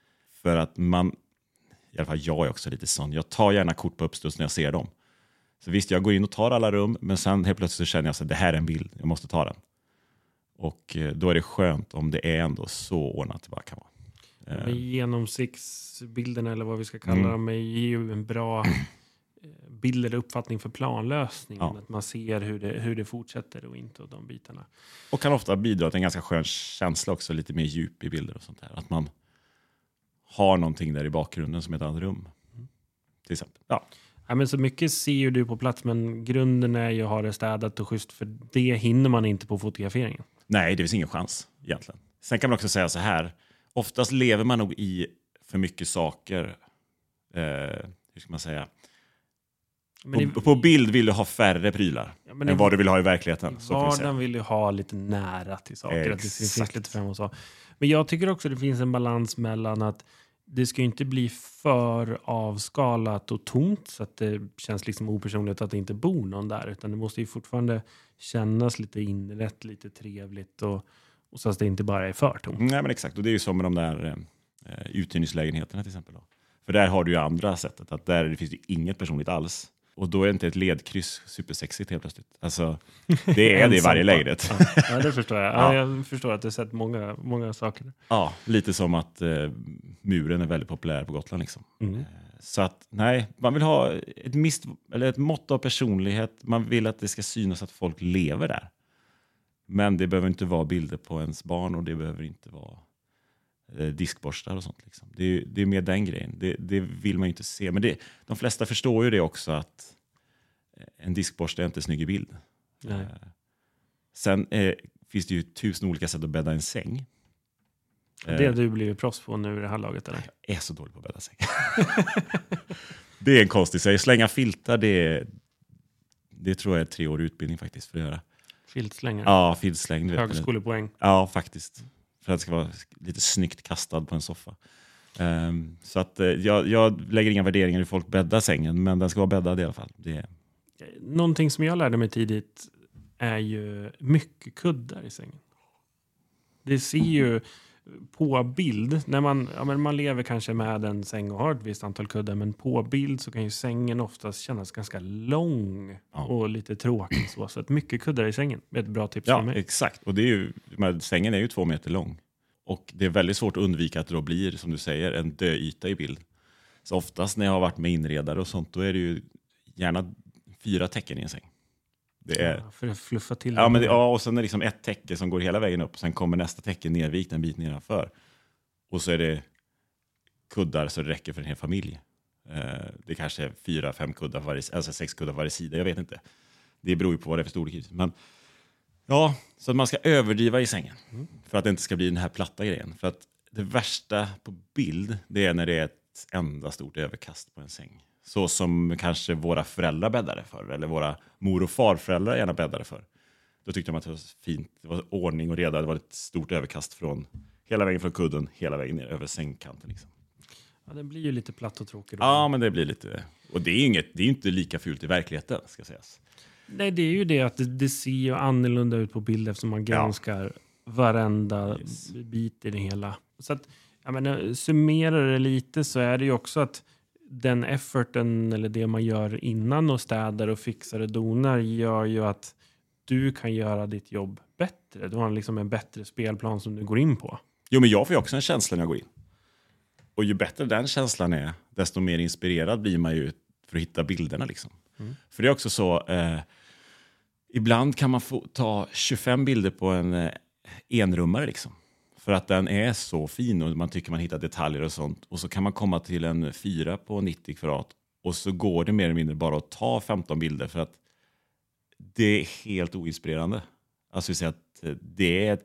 För att man, i alla fall jag är också lite sån, jag tar gärna kort på uppstuds när jag ser dem. Så visst, jag går in och tar alla rum, men sen helt plötsligt så känner jag att det här är en bild, jag måste ta den. Och eh, då är det skönt om det är ändå så ordnat det bara kan vara. Eh, Men genomsiktsbilderna eller vad vi ska kalla Mm. dem är ju en bra eh, bild eller uppfattning för planlösningen. Ja. Att man ser hur det, hur det fortsätter och inte och de bitarna. Och kan ofta bidra till en ganska skön känsla också, lite mer djup i bilder och sånt där. Att man har någonting där i bakgrunden som ett annat rum. Till exempel. Ja. Ja, men så mycket ser ju du på plats men grunden är ju att ha det städat och schysst för det hinner man inte på fotograferingen. Nej, det finns ingen chans egentligen. Sen kan man också säga så här, oftast lever man nog i för mycket saker. Eh, hur ska man säga? Men på, i, på bild vill du ha färre prylar ja, men än i, vad du vill ha i verkligheten. Så säga. vardagen vill ju ha lite nära till saker. Att det finns Exakt. lite fram och så. Men jag tycker också det finns en balans mellan att det ska ju inte bli för avskalat och tomt så att det känns liksom opersonligt att det inte bor någon där. Utan det måste ju fortfarande kännas lite inrätt, lite trevligt och, och så att det inte bara är för tomt. Nej, men exakt. Och det är ju som med de där eh, uthyrningslägenheterna till exempel. Då. För där har du ju andra sättet, att där finns det inget personligt alls. Och då är inte ett ledkryss supersexigt helt plötsligt. Alltså, det är det i varje lägenhet. Ja, ja, det förstår jag. Ja. Ja. Jag förstår att du har sett många, många saker. Ja, lite som att eh, muren är väldigt populär på Gotland. Liksom. Mm. Så att nej, man vill ha ett, mist, eller ett mått av personlighet. Man vill att det ska synas att folk lever där. Men det behöver inte vara bilder på ens barn och det behöver inte vara eh, diskborstar och sånt. Liksom. Det, är, det är mer den grejen. Det, det vill man ju inte se. Men det, de flesta förstår ju det också att eh, en diskborste är inte snygg i bild. Nej. Eh, Sen eh, finns det ju tusen olika sätt att bädda en säng. Eh, Det har du blivit proffs på nu i det här laget eller? är så dålig på att bädda säng. det är en konstig säg. Slänga filtar, det, det tror jag är tre år utbildning faktiskt för att göra. Filtslängare. Ja, filtsläng. Högskolepoäng. Ja, faktiskt. För att det ska vara lite snyggt kastad på en soffa. Um, så att uh, jag, jag lägger inga värderingar i hur folk bäddar sängen, men den ska vara bäddad i alla fall. Det, Någonting som jag lärde mig tidigt är ju mycket kuddar i sängen. Det ser ju på bild, när man, ja, men man lever kanske med en säng och har ett visst antal kuddar, men på bild så kan ju sängen oftast kännas ganska lång Ja. och lite tråkig. Så, så att mycket kuddar i sängen är ett bra tips ja, från mig. exakt. Och det är ju, sängen är ju två meter lång. Och det är väldigt svårt att undvika att det då blir, som du säger, en döyta i bild. Så oftast när jag har varit med inredare och sånt, då är det ju gärna fyra täcken i en säng. Det är, Ja, för att fluffa till Ja, men det, ja, och sen är det liksom ett täcke som går hela vägen upp. Sen kommer nästa täcke nervikt en bit nedanför. Och så är det kuddar så det räcker för en hel familj. Eh, det kanske är fyra, fem kuddar på varje, alltså sex kuddar på varje sida. Jag vet inte. Det beror ju på vad det är för storlek. Men ja, så att man ska överdriva i sängen. För att det inte ska bli den här platta grejen. För att det värsta på bild, det är när det är ett enda stort överkast på en säng. Så som kanske våra föräldrar bäddade för, eller våra mor och farföräldrar gärna bäddade för. Då tyckte de att det var fint, det var ordning och reda, det var ett stort överkast från hela vägen från kudden, hela vägen ner över sängkanten. Liksom. Ja, den blir ju lite platt och tråkig. då. Ja, men det blir lite... Och det är ju inget, det är inte lika fult i verkligheten, ska sägas. Nej, det är ju det att det, det ser ju annorlunda ut på bild eftersom man granskar varenda Yes. bit i det hela. Så att, jag menar, summerar det lite så är det ju också att den efforten eller det man gör innan och städar och fixar och donar gör ju att du kan göra ditt jobb bättre. Du har liksom en bättre spelplan som du går in på. Jo, men jag får ju också en känsla när jag går in. Och ju bättre den känslan är, desto mer inspirerad blir man ju för att hitta bilderna. Liksom. Mm. För det är också så, eh, ibland kan man få ta 25 bilder på en eh, enrummare. Liksom. För att den är så fin och man tycker man hittar detaljer och sånt. Och så kan man komma till en fyra på 90 kvadrat och så går det mer eller mindre bara att ta 15 bilder för att det är helt oinspirerande. Alltså vi säger att eh, det är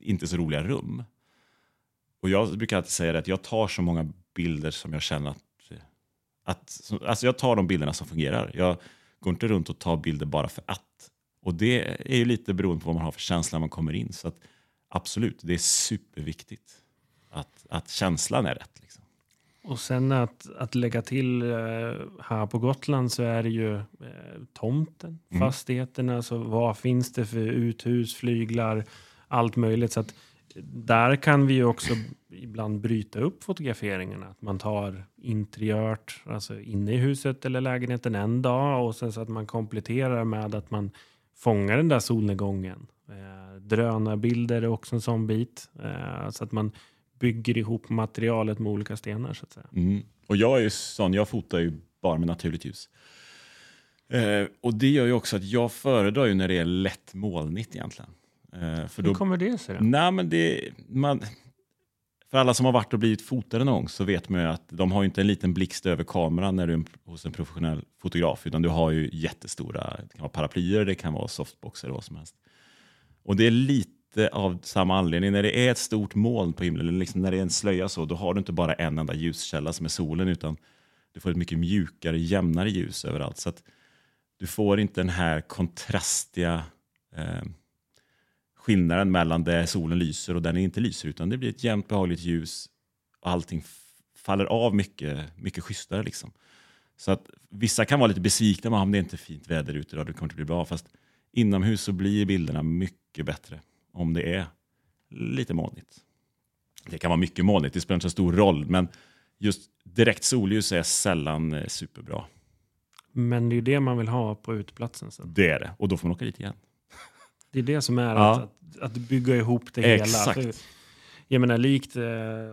inte så roliga rum. Och jag brukar alltid säga det att jag tar så många bilder som jag känner att... Eh, att alltså jag tar de bilderna som fungerar. Jag går inte runt och tar bilder bara för att. Och det är ju lite beroende på vad man har för känsla när man kommer in. Så att absolut, det är superviktigt att, att känslan är rätt. Liksom. Och sen att, att lägga till eh, här på Gotland så är det ju eh, tomten, Mm. fastigheterna, så vad finns det för uthus, flyglar, allt möjligt. Så att där kan vi ju också ibland bryta upp fotograferingarna. Att man tar interiört, alltså inne i huset eller lägenheten en dag och sen så att man kompletterar med att man fångar den där solnedgången. Eh, drönarbilder är också en sån bit. Eh, så att man bygger ihop materialet med olika stenar så att säga. Mm. Och jag är ju sån, jag fotar ju bara med naturligt ljus. Eh, och det gör ju också att jag föredrar ju när det är lätt molnigt egentligen. Eh, för Hur då, kommer det sig då? nej, men det, man, för alla som har varit och blivit fotade någon gång så vet man ju att de har ju inte en liten blixt över kameran när du är hos en professionell fotograf, utan du har ju jättestora, det kan vara paraplyer, det kan vara softboxar eller vad som helst. Och det är lite av samma anledning, när det är ett stort moln på himlen, eller liksom när det är en slöja så, då har du inte bara en enda ljuskälla som är solen, utan du får ett mycket mjukare, jämnare ljus överallt. Så att du får inte den här kontrastiga eh, skillnaden mellan där solen lyser och där den inte lyser, utan det blir ett jämnt behagligt ljus och allting faller av mycket, mycket schysstare. Liksom. Så att vissa kan vara lite besvikna om det inte är fint väder ute idag, det kommer inte bli bra. Fast inomhus så blir bilderna mycket bättre om det är lite molnigt. Det kan vara mycket molnigt, det spelar inte så stor roll, men just direkt solljus är sällan eh, superbra. Men det är ju det man vill ha på uteplatsen sen. Det är det, och då får man åka dit igen. Det är det som är Ja. att, att, bygga ihop det Exakt. hela. För, jag menar likt eh,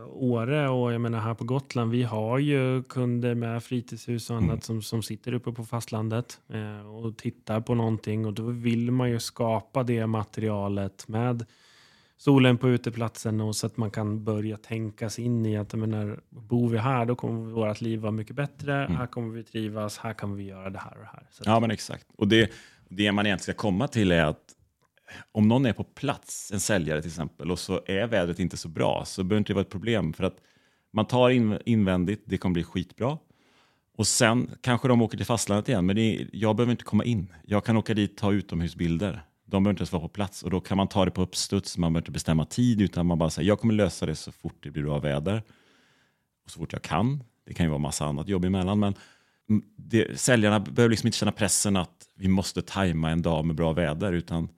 Åre och jag menar här på Gotland, vi har ju kunder med fritidshus och annat Mm. som, som sitter uppe på fastlandet eh, och tittar på någonting och då vill man ju skapa det materialet med solen på uteplatsen och så att man kan börja tänka sig in i att jag menar, bor vi här då kommer vårt liv vara mycket bättre, Mm. här kommer vi trivas, här kan vi göra det här och det här. Så Ja, men exakt. Och det, det man egentligen ska komma till är att om någon är på plats, en säljare till exempel, och så är vädret inte så bra, så behöver inte det vara ett problem. För att man tar in, invändigt, det kommer bli skitbra. Och sen kanske de åker till fastlandet igen, men det är, jag behöver inte komma in. Jag kan åka dit och ta utomhusbilder. De behöver inte ens vara på plats och då kan man ta det på uppstuds. Man behöver inte bestämma tid, utan man bara säger jag kommer lösa det så fort det blir bra väder. Och så fort jag kan. Det kan ju vara massa annat jobb emellan, men det, säljarna behöver liksom inte känna pressen att vi måste tajma en dag med bra väder, utan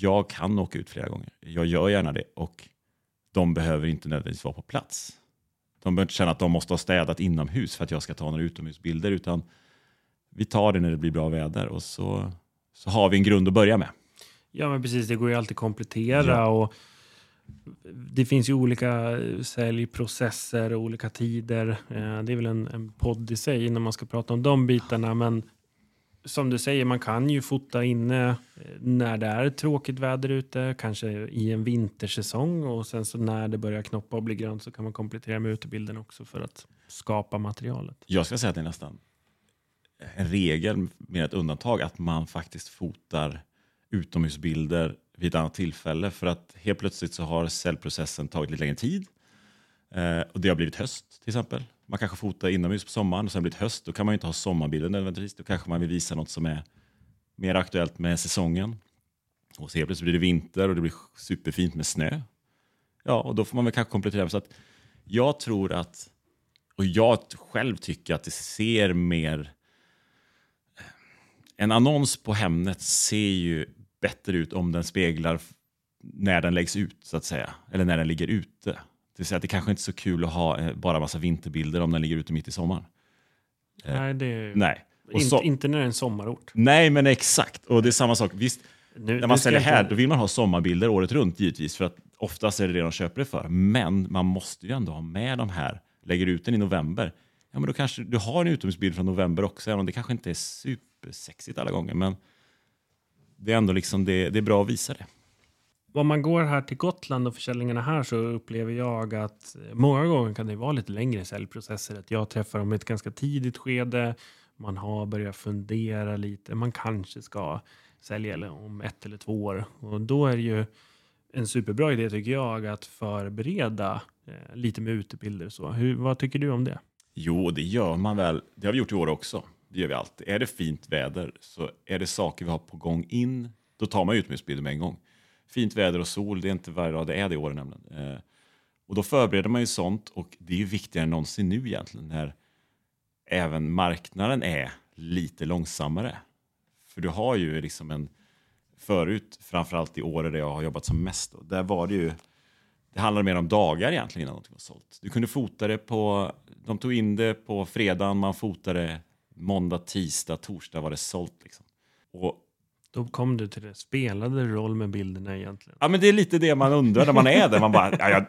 jag kan åka ut flera gånger. Jag gör gärna det och de behöver inte nödvändigtvis vara på plats. De behöver inte känna att de måste ha städat inomhus för att jag ska ta några utomhusbilder, utan vi tar det när det blir bra väder och så, så har vi en grund att börja med. Ja, men precis. Det går ju alltid att komplettera. Ja. Och det finns ju olika säljprocesser och olika tider. Eh, Det är väl en, en podd i sig när man ska prata om de bitarna. Men som du säger, man kan ju fota inne eh, när det är tråkigt väder ute, kanske i en vintersäsong. Och sen så när det börjar knoppa och bli grönt så kan man komplettera med utebilden också för att skapa materialet. Jag ska säga att det är nästan en regel med ett undantag att man faktiskt fotar utomhusbilder vid ett annat tillfälle för att helt plötsligt så har cellprocessen tagit lite längre tid. Eh, och det har blivit höst till exempel. Man kanske fotar inomhus på sommaren och sen blir det höst. Då kan man ju inte ha sommarbilden nödvändigtvis. Då kanske man vill visa något som är mer aktuellt med säsongen. Och så helt plötsligt blir det vinter och det blir superfint med snö. Ja, och då får man väl kanske komplettera. Så att jag tror att och jag själv tycker att det ser mer... En annons på Hemnet ser ju bättre ut om den speglar när den läggs ut, så att säga. Eller när den ligger ute. Det vill säga att det kanske inte är så kul att ha eh, bara massa vinterbilder om den ligger ute mitt i sommaren. Eh, Nej, det är Nej. Inte, inte när det är en sommarort. nej, men exakt. Och det är samma sak. Visst, Nu, när man säljer här, inte- då vill man ha sommarbilder året runt givetvis. För att oftast är det det de köper det för. Men man måste ju ändå ha med de här. Lägger ut den i november. Ja, men då kanske du har en utomhusbild från november också. Även om det kanske inte är supersexigt alla gånger. Men det är ändå liksom det, det är bra att visa det. Om man går här till Gotland och försäljningarna här så upplever jag att många gånger kan det vara lite längre säljprocesser. Att jag träffar dem i ett ganska tidigt skede. Man har börjat fundera lite. Man kanske ska sälja om ett eller två år. Och då är det ju en superbra idé tycker jag att förbereda eh, lite med utebilder. och Så. Hur, vad tycker du om det? Jo, det gör man väl. Det har vi gjort i år också. Det gör vi alltid. Är det fint väder så är det saker vi har på gång in, då tar man utomhusbilder med en gång fint väder och sol. Det är inte varje dag det är det i år nämligen. Eh, och då förbereder man ju sånt och det är ju viktigare än någonsin nu egentligen när även marknaden är lite långsammare. För du har ju liksom en förut, framförallt i år där jag har jobbat som mest, då, där var det ju det handlade mer om dagar egentligen innan någonting var sålt. Du kunde fota det på, de tog in det på fredagen, man fotade måndag, tisdag, torsdag var det sålt. Liksom. Och, då kom du till det. Spelade det roll med bilderna egentligen? ja, men det är lite det man undrar när man är där. Man bara, ja, ja,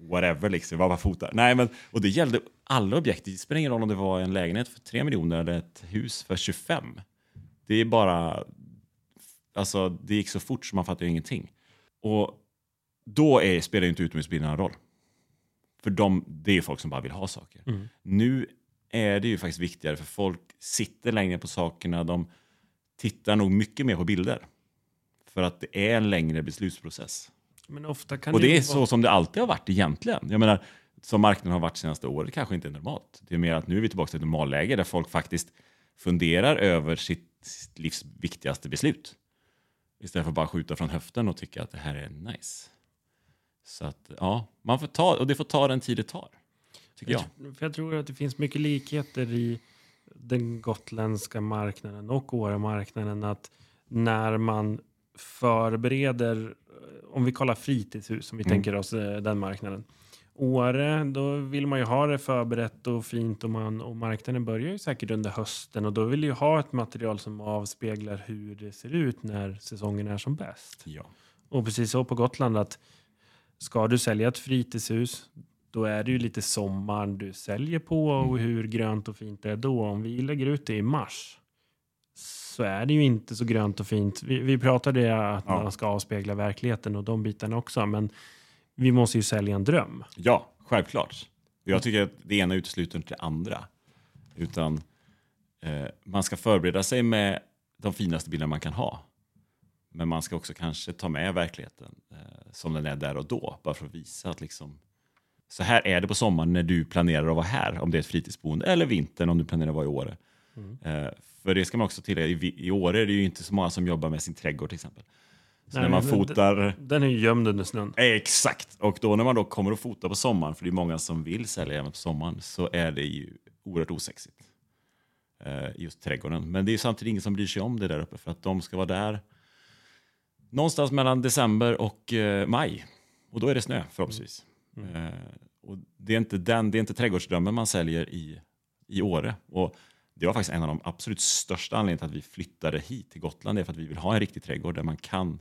whatever, liksom, vad man fotar. Nej, men, och det gällde alla objekt. Det spelar ingen roll om det var en lägenhet för 3 miljoner eller ett hus för 25. Det är bara, alltså det gick så fort så man fattar ingenting. Och då är, spelar ju inte utomhusbilderna roll. För de, det är folk som bara vill ha saker. Mm. Nu är det ju faktiskt viktigare för folk sitter längre på sakerna. De tittar nog mycket mer på bilder. För att det är en längre beslutsprocess. Men ofta kan Och det ju är så som det alltid har varit egentligen. Jag menar, som marknaden har varit senaste året kanske inte är normalt. Det är mer att nu är vi tillbaka till ett normalläge där folk faktiskt funderar över sitt livs viktigaste beslut. Istället för att bara skjuta från höften och tycka att det här är nice. Så att ja, man får ta, och det får ta den tid det tar. Tycker jag. För jag tror att det finns mycket likheter i den gotländska marknaden och Åremarknaden. Att när man förbereder, eh, om vi kollar fritidshus, om vi Mm. tänker oss eh, den marknaden. Åre, då vill man ju ha det förberett och fint och, man, och marknaden börjar ju säkert under hösten och då vill ju ha ett material som avspeglar hur det ser ut när säsongen är som bäst. Ja. Och precis så på Gotland att ska du sälja ett fritidshus då är det ju lite sommaren du säljer på och hur grönt och fint det är då. Om vi lägger ut det i mars så är det ju inte så grönt och fint. Vi, vi pratade att Ja. man ska avspegla verkligheten och de bitarna också, men vi måste ju sälja en dröm. Ja, självklart. Jag tycker att det ena utesluter inte det andra. Utan eh, man ska förbereda sig med de finaste bilderna man kan ha. Men man ska också kanske ta med verkligheten eh, som den är där och då. Bara för att visa att liksom, så här är det på sommaren när du planerar att vara här. Om det är ett fritidsboende. Eller vintern om du planerar att vara i Åre. Eh, för det ska man också tillägga. I, I Åre är det ju inte så många som jobbar med sin trädgård till exempel. Så Nej, när man fotar... Den är ju gömd under snön. Exakt! Och då när man då kommer att fota på sommaren, för det är många som vill sälja även på sommaren, så är det ju oerhört osexigt. Eh, just trädgården. Men det är samtidigt ingen som bryr sig om det där uppe, för att de ska vara där någonstans mellan december och eh, maj. Och då är det snö förhoppningsvis. Mm. Eh, och det är inte den, det är inte trädgårdsdrömmen man säljer i, i Åre. Och det var faktiskt en av de absolut största anledningarna till att vi flyttade hit till Gotland. Det är för att vi vill ha en riktig trädgård där man kan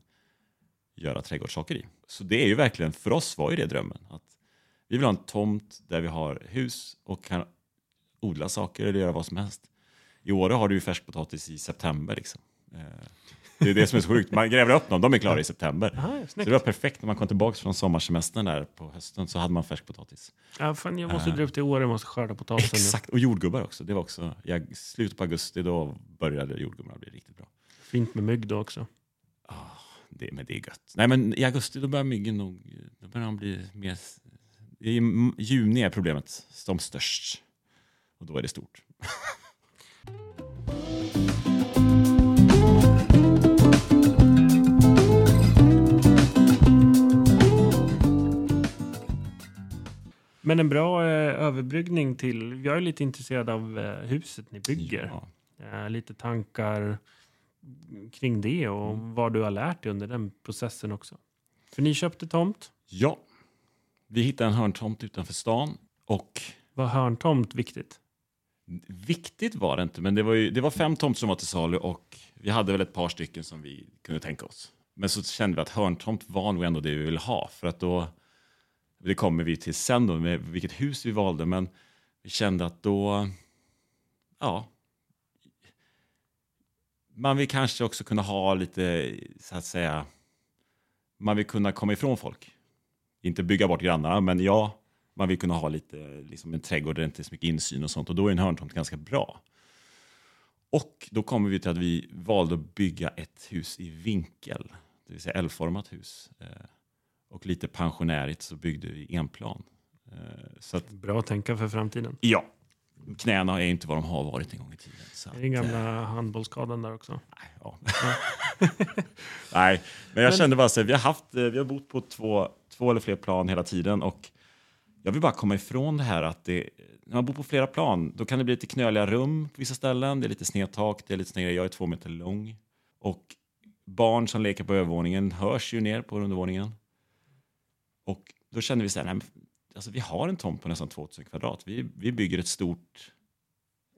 göra trädgårdssaker i. Så det är ju verkligen, för oss var ju det drömmen. Att vi vill ha en tomt där vi har hus och kan odla saker eller göra vad som helst. I Åre har du ju färskpotatis i september. Liksom. Eh, det är det som är så sjukt. Man gräver upp dem, de är klara i september. Aha, Så det var perfekt när man kom tillbaka från sommarsemestern där på hösten så hade man färskpotatis. Ja, fan, jag måste dra upp till Åre och måste skörda potatisen. Exakt, och jordgubbar också. Det var också, i slutet på augusti då började jordgubbarna bli riktigt bra. Fint med mygg då också. Det, men det är gött. Nej men i augusti då börjar myggen nog, då börjar de bli mer, i juni är problemet som störst. Och då är det stort. Men en bra eh, överbryggning till, jag är lite intresserad av eh, huset ni bygger. Ja. Eh, lite tankar kring det och Mm. vad du har lärt dig under den processen också. För ni köpte tomt. ja, vi hittade en hörntomt utanför stan och Var hörntomt viktigt? Viktigt var det inte, men det var, ju, det var fem tomter som var till salu och vi hade väl ett par stycken som vi kunde tänka oss. Men så kände vi att hörntomt var nog ändå det vi ville ha, för att då, det kommer vi till sen då, med vilket hus vi valde, men vi kände att då, ja, man vill kanske också kunna ha lite, så att säga, man vill kunna komma ifrån folk. Inte bygga bort grannarna, men ja, man vill kunna ha lite, liksom en trädgård där det inte är så mycket insyn och sånt. Och då är en hörntomt ganska bra. Och då kommer vi till att vi valde att bygga ett hus i vinkel. Det vill säga L-format hus. Eh, Eh, Och lite pensionärigt så byggde vi enplan. Eh, Så att, Bra att tänka för framtiden. ja. knäna är inte vad de har varit en gång i tiden. Så Är den gamla handbollsskadan där också? Nej, ja. Nej, men jag kände bara så här, vi har, haft, eh, vi har bott på två, två eller fler plan hela tiden och jag vill bara komma ifrån det här att det, när man bor på flera plan, då kan det bli lite knöliga rum på vissa ställen. Det är lite snedtak, det är lite snedare. Jag är två meter lång och barn som leker på övervåningen hörs ju ner på undervåningen. Och då kände vi så här, nej, alltså vi har en tomt på nästan 2000 kvadrat. Vi, vi bygger ett stort,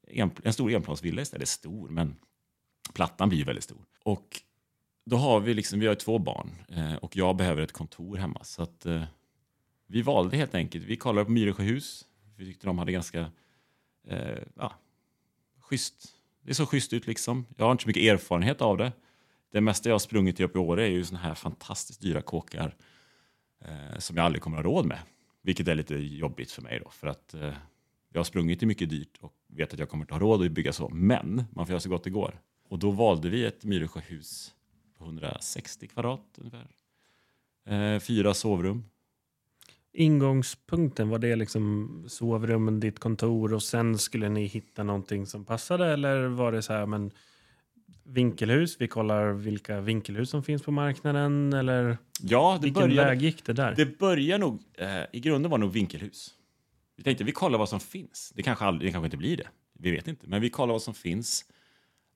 en, en stor enplansvilla istället. Stor, men plattan blir ju väldigt stor. Och då har vi liksom, vi har två barn eh, och jag behöver ett kontor hemma. Så att eh, vi valde helt enkelt, vi kollade på Myresjöhus. Vi tyckte de hade ganska, eh, ja, schysst. Det såg schysst ut liksom. Jag har inte så mycket erfarenhet av det. Det mesta jag har sprungit i upp i Åre är ju såna här fantastiskt dyra kåkar eh, som jag aldrig kommer att ha råd med. Vilket är lite jobbigt för mig då, för att eh, jag har sprungit i mycket dyrt och vet att jag kommer inte ha råd att bygga så. Men man får göra så gott det går. Och då valde vi ett Myresjöhus på 160 kvadrat ungefär. Eh, fyra sovrum. Ingångspunkten, var det liksom sovrummen, ditt kontor och sen skulle ni hitta någonting som passade eller var det så här men vinkelhus, vi kollar vilka vinkelhus som finns på marknaden eller Ja, det vilken började, väg gick det där? det börjar nog, eh, i grunden var nog vinkelhus. Vi tänkte vi kollar vad som finns. Det kanske, aldrig, det kanske inte blir det, vi vet inte. Men vi kollar vad som finns.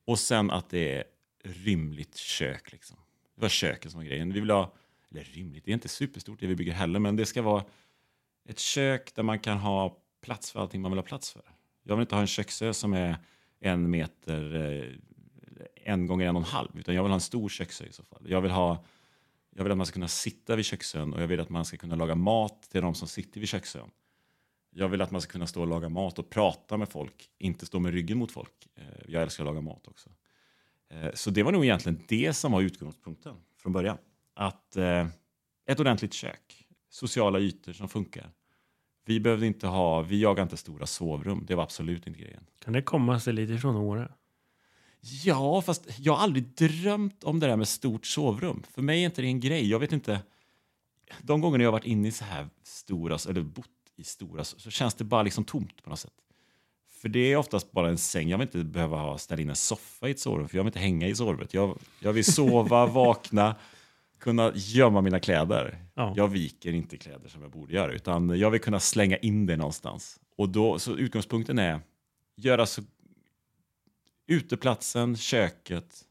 Och sen att det är rymligt kök. Liksom. Det var köket som var grejen. Vi vill ha, eller rymligt, det är inte superstort det vi bygger heller, men det ska vara ett kök där man kan ha plats för allting man vill ha plats för. Jag vill inte ha en köksö som är en meter, eh, en gånger en och en halv, utan jag vill ha en stor köksö i så fall. Jag vill, ha, jag vill att man ska kunna sitta vid köksön och jag vill att man ska kunna laga mat till de som sitter vid köksön. Jag vill att man ska kunna stå och laga mat och prata med folk, inte stå med ryggen mot folk. Eh, jag älskar att laga mat också. Eh, så det var nog egentligen det som var utgångspunkten från början. Att eh, ett ordentligt kök, sociala ytor som funkar. Vi behövde inte ha, vi jagade inte stora sovrum, det var absolut inte grejen. Kan det komma sig lite från Åre? Ja, fast jag har aldrig drömt om det där med stort sovrum. För mig är inte det en grej. Jag vet inte. De gånger jag har varit inne i så här stora, eller bott i stora, så så känns det bara liksom tomt på något sätt. För det är oftast bara en säng. Jag vill inte behöva ha, ställa in en soffa i ett sovrum, för jag vill inte hänga i sovrummet. Jag, jag vill sova, vakna, kunna gömma mina kläder. Ja. Jag viker inte kläder som jag borde göra, utan jag vill kunna slänga in det någonstans. Och då, så utgångspunkten är göra så uteplatsen, köket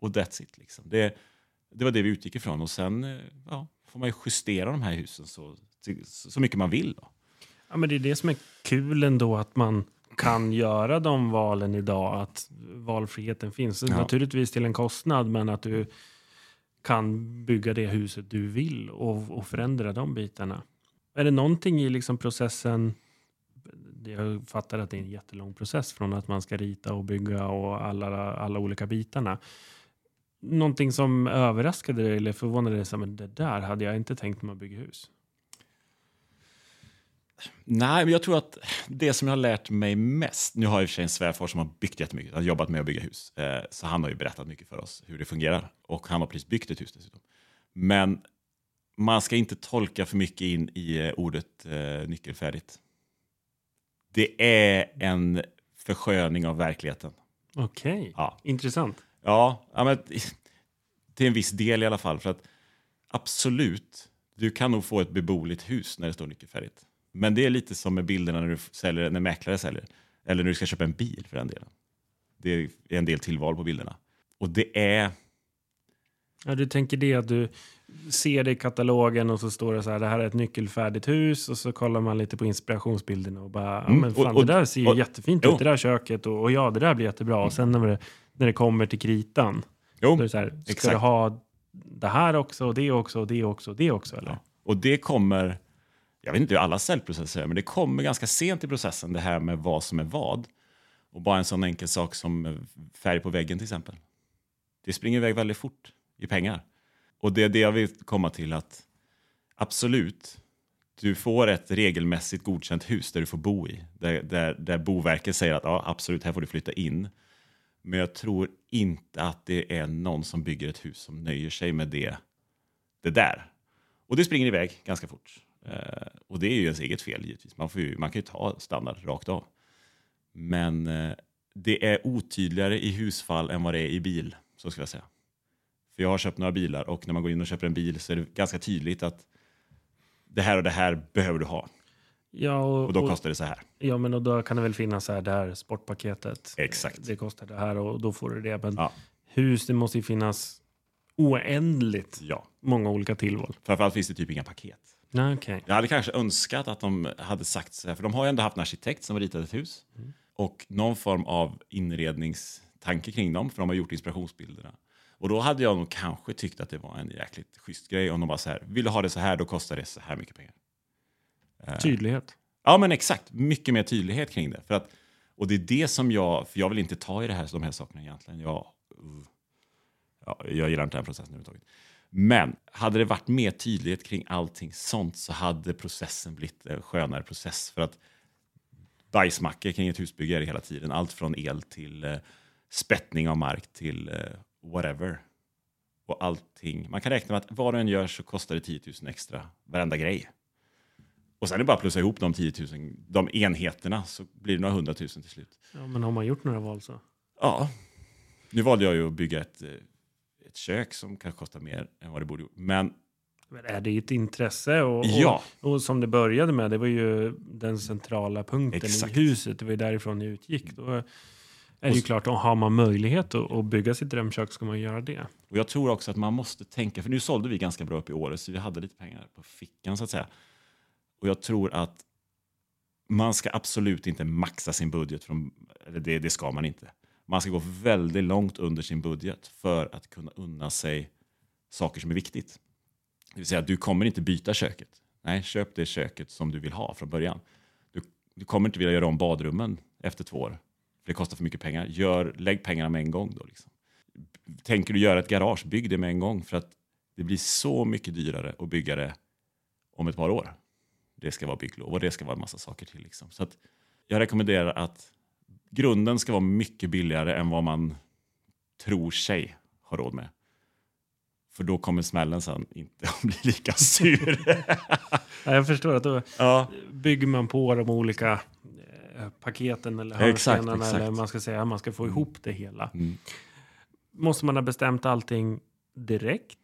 och that's it. Liksom. Det, det var det vi utgick ifrån och sen eh, ja, får man ju justera de här husen så, så, så mycket man vill. Då. Ja, men det är det som är kul ändå att man kan göra de valen idag. Att valfriheten finns. Ja. Naturligtvis till en kostnad, men att du kan bygga det huset du vill och, och förändra de bitarna. Är det någonting i liksom processen jag fattar att det är en jättelång process från att man ska rita och bygga och alla, alla olika bitarna. Någonting som överraskade dig eller förvånade dig, men det där hade jag inte tänkt mig att bygga hus. Nej, men jag tror att det som jag har lärt mig mest, nu har jag i och för sig en svärfar som har byggt jättemycket, har jobbat med att bygga hus, eh, så han har ju berättat mycket för oss hur det fungerar och han har precis byggt ett hus dessutom. Men man ska inte tolka för mycket in i eh, ordet eh, nyckelfärdigt. Det är en försköning av verkligheten. Okej, Ja. intressant. Ja, ja men, till en viss del i alla fall. För att absolut, du kan nog få ett beboeligt hus när det står nyckelfärdigt. Men det är lite som med bilderna när, du säljer, när mäklare säljer. Eller när du ska köpa en bil för den delen. Det är en del tillval på bilderna. Och det är... Ja, du tänker det att du ser det i katalogen och så står det så här, det här är ett nyckelfärdigt hus och så kollar man lite på inspirationsbilderna och bara, ja Mm, men fan och- och- det där ser ju och- jättefint jo. ut, det där köket och, och ja, det där blir jättebra. Och sen när det, när det kommer till kritan, då är Jo, det så här, ska exakt. du ha det här också och det också och det också och det också eller? Ja. Och det kommer, jag vet inte hur alla säljprocesser är, men det kommer ganska sent i processen det här med vad som är vad. Och bara en sån enkel sak som färg på väggen till exempel. Det springer iväg väldigt fort i pengar. Och det är det jag vill komma till att absolut, du får ett regelmässigt godkänt hus där du får bo i. Där, där, där Boverket säger att ja, absolut, här får du flytta in. Men jag tror inte att det är någon som bygger ett hus som nöjer sig med det, det där. Och det springer iväg ganska fort. Eh, och det är ju ens eget fel givetvis. Man, får ju, man kan ju ta standard rakt av. Men eh, det är otydligare i husfall än vad det är i bil, så ska jag säga. För jag har köpt några bilar och när man går in och köper en bil så är det ganska tydligt att det här och det här behöver du ha. Ja, och, Och då och, kostar det så här. ja, men och då kan det väl finnas så här, det här sportpaketet. Exakt. Det kostar det här och då får du det. Men Ja. hus, det måste ju finnas oändligt Ja, många olika tillval. framförallt finns det typ inga paket. Nej, okej. Jag hade kanske önskat att de hade sagt så här, för de har ju ändå haft en arkitekt som har ritat ett hus och någon form av inredningstanke kring dem, för de har gjort inspirationsbilderna. Och då hade jag nog kanske tyckt att det var en jäkligt schysst grej om de bara så här, vill du ha det så här, då kostar det så här mycket pengar. Tydlighet. Ja, men exakt. Mycket mer tydlighet kring det. För att, och det är det som jag, för jag vill inte ta i det här, de här sakerna egentligen. Jag, ja, jag gillar inte den processen överhuvudtaget. Men hade det varit mer tydlighet kring allting sånt så hade processen blivit en skönare process. För att bajsmackor kring ett husbygge är det hela tiden. Allt från el till eh, spettning av mark till eh, whatever. Och allting. Man kan räkna med att vad du än gör så kostar det 10 000 extra varenda grej. Och sen är det bara att plussa ihop de 10 000, de enheterna, så blir det några hundratusen till slut. Ja, men har man gjort några val så? Ja. Nu valde jag ju att bygga ett, eh, ett kök som kanske kostar mer än vad det borde gjort. Men Men är det ett intresse? Och, och, ja, och som det började med, det var ju den centrala punkten Exakt. i huset. Det var ju därifrån det utgick. Då är det ju klart, har man möjlighet att, bygga sitt drömkök ska man göra det. och jag tror också att man måste tänka, för nu sålde vi ganska bra upp i året, så vi hade lite pengar på fickan så att säga. Och jag tror att man ska absolut inte maxa sin budget, från, eller det, det ska man inte. Man ska gå väldigt långt under sin budget för att kunna unna sig saker som är viktigt. Det vill säga, du kommer inte byta köket. Nej, köp det köket som du vill ha från början. Du, du kommer inte vilja göra om badrummen efter två år. För det kostar för mycket pengar. Gör, lägg pengarna med en gång då. Liksom. Tänker du göra ett garage, bygg det med en gång. För att det blir så mycket dyrare att bygga det om ett par år. Det ska vara bygglov och det ska vara en massa saker till. Liksom. Så att jag rekommenderar att grunden ska vara mycket billigare än vad man tror sig ha råd med. För då kommer smällen sen inte att bli lika sur. Ja, jag förstår att då ja, bygger man på de olika paketen eller hörnstenarna. Eller man ska säga, man ska få ihop det hela. mm. Måste man ha bestämt allting direkt?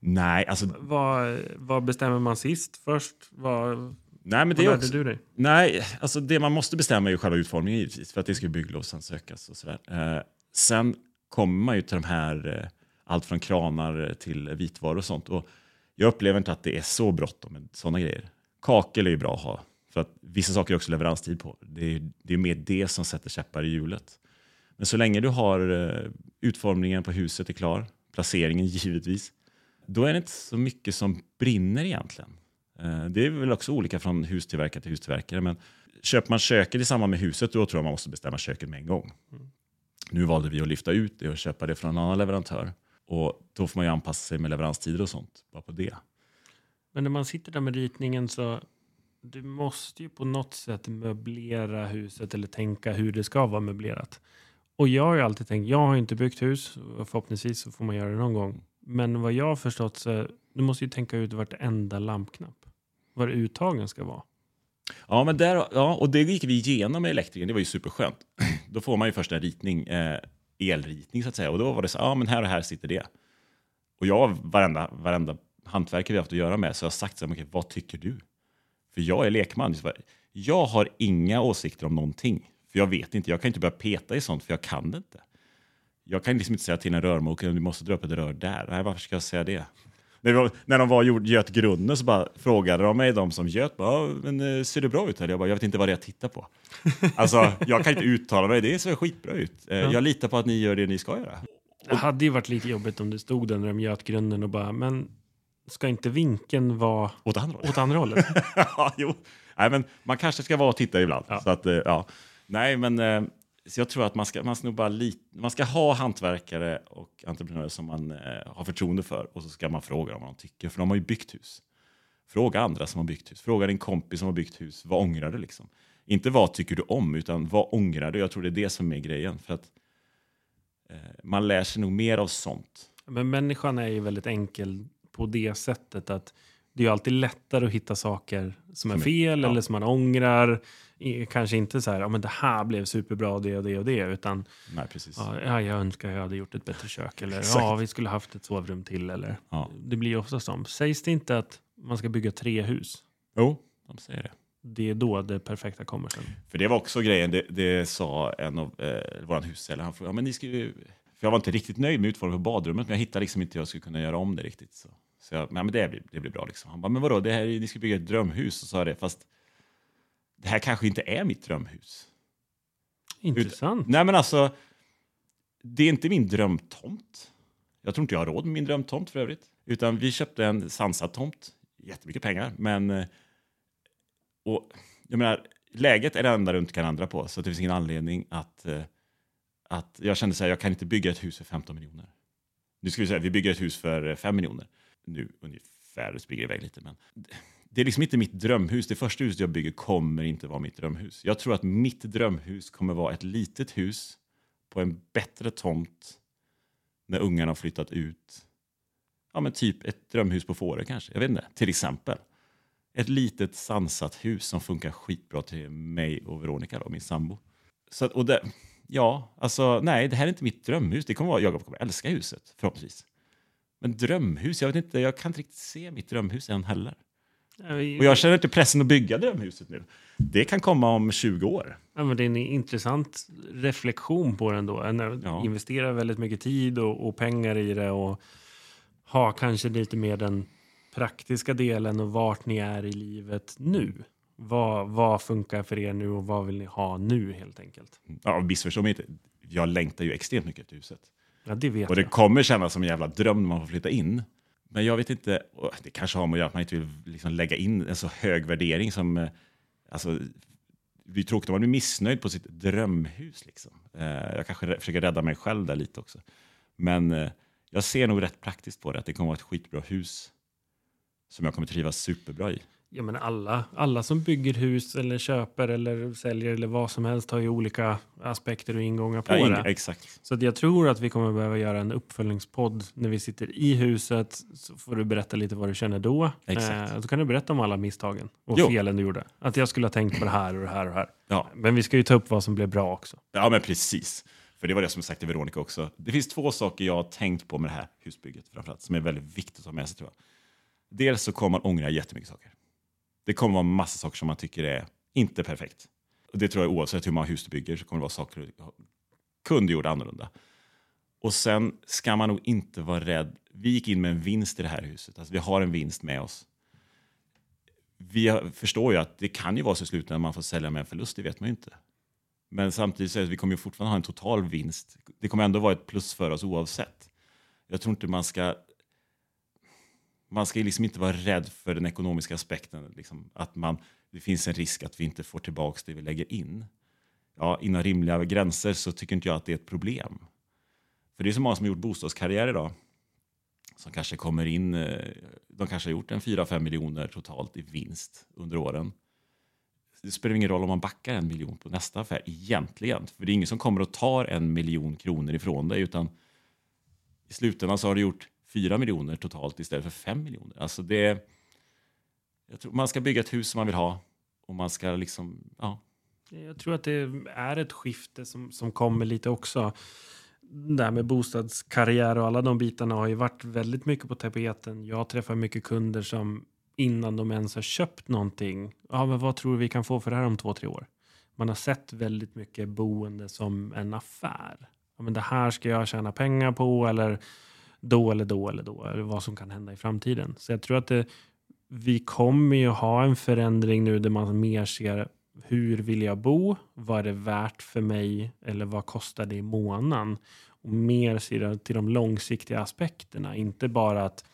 Nej, alltså, Vad, vad bestämmer man sist först? Vad, nej, men det är också, du dig? Nej, alltså det man måste bestämma är ju själva utformningen givetvis, för att det ska bygglovsansökas och sådär. Eh, sen kommer man ju till de här, eh, allt från kranar till vitvaror och sånt. Och jag upplever inte att det är så bråttom med sådana grejer. Kakel är ju bra att ha, för att vissa saker är också leveranstid på. Det är ju det är mer det som sätter käppar i hjulet. Men så länge du har eh, utformningen på huset är klar, placeringen givetvis, då är det inte så mycket som brinner egentligen. Eh, det är väl också olika från hustillverkare till hustillverkare. Men köper man köket i samband med huset, då tror jag man måste bestämma köket med en gång. Nu valde vi att lyfta ut det och köpa det från en annan leverantör. Och då får man ju anpassa sig med leveranstider och sånt. Bara på det. Men när man sitter där med ritningen så du måste ju på något sätt möblera huset eller tänka hur det ska vara möblerat. Och jag har ju alltid tänkt, jag har inte byggt hus och förhoppningsvis så får man göra det någon gång. Men vad jag har förstått så du måste ju tänka ut vartenda lampknapp. Var uttagen ska vara. Ja, men där, ja, och det gick vi igenom med elektrikern. Det var ju superskönt. Då får man ju först en ritning, eh, elritning så att säga. Och då var det så ja men här och här sitter det. Och jag, varenda, varenda hantverkare vi haft att göra med, så jag har sagt så här, okay, vad tycker du? För jag är lekman. Jag har inga åsikter om någonting. För jag vet inte, jag kan inte börja peta i sånt för jag kan det inte. Jag kan liksom inte säga till en rörmokare, du måste dra upp ett rör där. Nej, varför ska jag säga det? När, var, när de var gjord, göt grunden så bara frågade de mig, de som göt, bara, "Ja, men, eh, ser det bra ut? Eller jag bara, jag vet inte vad det är jag tittar på. Alltså, jag kan inte uttala mig, det ser skitbra ut. Eh, Ja. Jag litar på att ni gör det ni ska göra. Det hade ju varit lite jobbigt om det stod där när de göt grunden och bara, men ska inte vinkeln vara Åt andra hållet. åt andra hållet? ja, jo. Nej, men man kanske ska vara och titta ibland. Ja. Så att, eh, ja. Nej, men eh, jag tror att man ska, man, ska nog bara lit, man ska ha hantverkare och entreprenörer som man eh, har förtroende för och så ska man fråga dem vad de tycker, för de har ju byggt hus. Fråga andra som har byggt hus. Fråga din kompis som har byggt hus. Vad ångrar du? Liksom? Inte vad tycker du om, utan vad ångrar du? Jag tror det är det som är grejen. För att Man lär sig nog mer av sånt. Men människan är ju väldigt enkel på det sättet att det är alltid lättare att hitta saker som är fel ja. eller som man ångrar. Kanske inte så här, ja men det här blev superbra, det och det och det, utan Nej, precis. ja, ja, jag önskar jag hade gjort ett bättre kök eller ja, vi skulle haft ett sovrum till eller. Ja. Det blir ofta så. Sägs det inte att man ska bygga tre hus? Jo, de säger det. Det är då det perfekta kommer sen. För det var också grejen, det, det sa en av eh, vår hussäljare. Han frågade, ja, men ni ska ju... För jag var inte riktigt nöjd med utformningen på badrummet, men jag hittade liksom inte hur jag skulle kunna göra om det riktigt. Så, så jag, ja, men det blir, det blir bra liksom. Han bara, men vadå, det här, är- ni ska bygga ett drömhus. Och sa det, fast det här kanske inte är mitt drömhus. Intressant. Nej, men alltså, det är inte min drömtomt. Jag tror inte jag har råd med min drömtomt för övrigt. Utan vi köpte en sansad tomt, jättemycket pengar, men... eh, Och, jag menar, läget är det enda du inte kan ändra på, så det finns ingen anledning att... eh, att jag kände så här, jag kan inte bygga ett hus för 15 miljoner. Nu ska vi säga, vi bygger ett hus för eh, 5 miljoner. Nu ungefär, det springer iväg lite, men... Det är liksom inte mitt drömhus. Det första huset jag bygger kommer inte vara mitt drömhus. Jag tror att mitt drömhus kommer vara ett litet hus på en bättre tomt när ungarna har flyttat ut. Ja, men typ ett drömhus på Fårö kanske. Jag vet inte, till exempel. Ett litet sansat hus som funkar skitbra till mig och Veronica, då, min sambo. Så att, och det, ja, alltså nej, det här är inte mitt drömhus. Det kommer vara, jag kommer älska huset, förhoppningsvis. Men drömhus, jag vet inte, jag kan inte riktigt se mitt drömhus än heller. Och jag känner inte pressen att bygga drömhuset nu. Det kan komma om 20 år. Ja, men det är en intressant reflektion på den då. En, Ja. Investera väldigt mycket tid och, och pengar i det och ha kanske lite mer den praktiska delen och vart ni är i livet nu. Vad, vad funkar för er nu och vad vill ni ha nu helt enkelt? Ja, missförstå mig inte. Jag längtar ju extremt mycket efter huset. Ja, det vet Och det jag. kommer kännas som en jävla dröm när man får flytta in. Men jag vet inte, det kanske har med att göra att man inte vill liksom lägga in en så hög värdering som... eh, Alltså, det blir tråkigt om man blir missnöjd på sitt drömhus. Liksom. Eh, Jag kanske försöker rädda mig själv där lite också. Men eh, jag ser nog rätt praktiskt på det, att det kommer vara ett skitbra hus som jag kommer trivas superbra i. Ja, men alla, alla som bygger hus eller köper eller säljer eller vad som helst har ju olika aspekter och ingångar på Ja, in, det. exakt. Så att jag tror att vi kommer behöva göra en uppföljningspodd när vi sitter i huset. Så får du berätta lite vad du känner då. Exakt. Eh, så kan du berätta om alla misstagen och Jo. felen du gjorde. Att jag skulle ha tänkt på det här och det här och det här. Ja. Men vi ska ju ta upp vad som blev bra också. Ja, men precis. För det var det som jag sagt till Veronica också. Det finns två saker jag har tänkt på med det här husbygget framförallt, som är väldigt viktigt att ha med sig tror jag. Dels så kommer man ångra jättemycket saker. Det kommer vara massa saker som man tycker är inte perfekt. Och det tror jag oavsett hur många hus du bygger så kommer det vara saker du kunde gjort annorlunda. Och sen ska man nog inte vara rädd. Vi gick in med en vinst i det här huset. Alltså vi har en vinst med oss. Vi förstår ju att det kan ju vara så i slutändan man får sälja med en förlust, det vet man ju inte. Men samtidigt så är det, vi kommer vi fortfarande ha en total vinst. Det kommer ändå vara ett plus för oss oavsett. Jag tror inte man ska... Man ska ju liksom inte vara rädd för den ekonomiska aspekten. Liksom, att man, det finns en risk att vi inte får tillbaka det vi lägger in. Ja, inom rimliga gränser så tycker inte jag att det är ett problem. För det är så många som har gjort bostadskarriär idag. Som kanske kommer in, eh, de kanske har gjort en 4-5 miljoner totalt i vinst under åren det spelar ingen roll om man backar en miljon på nästa affär egentligen. För det är ingen som kommer och tar en miljon kronor ifrån dig utan i slutändan så har du gjort fyra miljoner totalt istället för fem miljoner. Alltså det, jag tror man ska bygga ett hus som man vill ha och man ska liksom, ja, Jag tror att det är ett skifte som, som kommer lite också. Det här med bostadskarriär och alla de bitarna har ju varit väldigt mycket på tapeten. Jag träffar mycket kunder som innan de ens har köpt någonting. Ja, men vad tror du vi kan få för det här om två, tre år? Man har sett väldigt mycket boende som en affär. Ja, men det här ska jag tjäna pengar på eller då eller då eller då. Eller vad som kan hända i framtiden. Så jag tror att det, vi kommer ju ha en förändring nu där man mer ser hur vill jag bo? Vad är det värt för mig? Eller vad kostar det i månaden? Och mer ser till de långsiktiga aspekterna. Inte bara att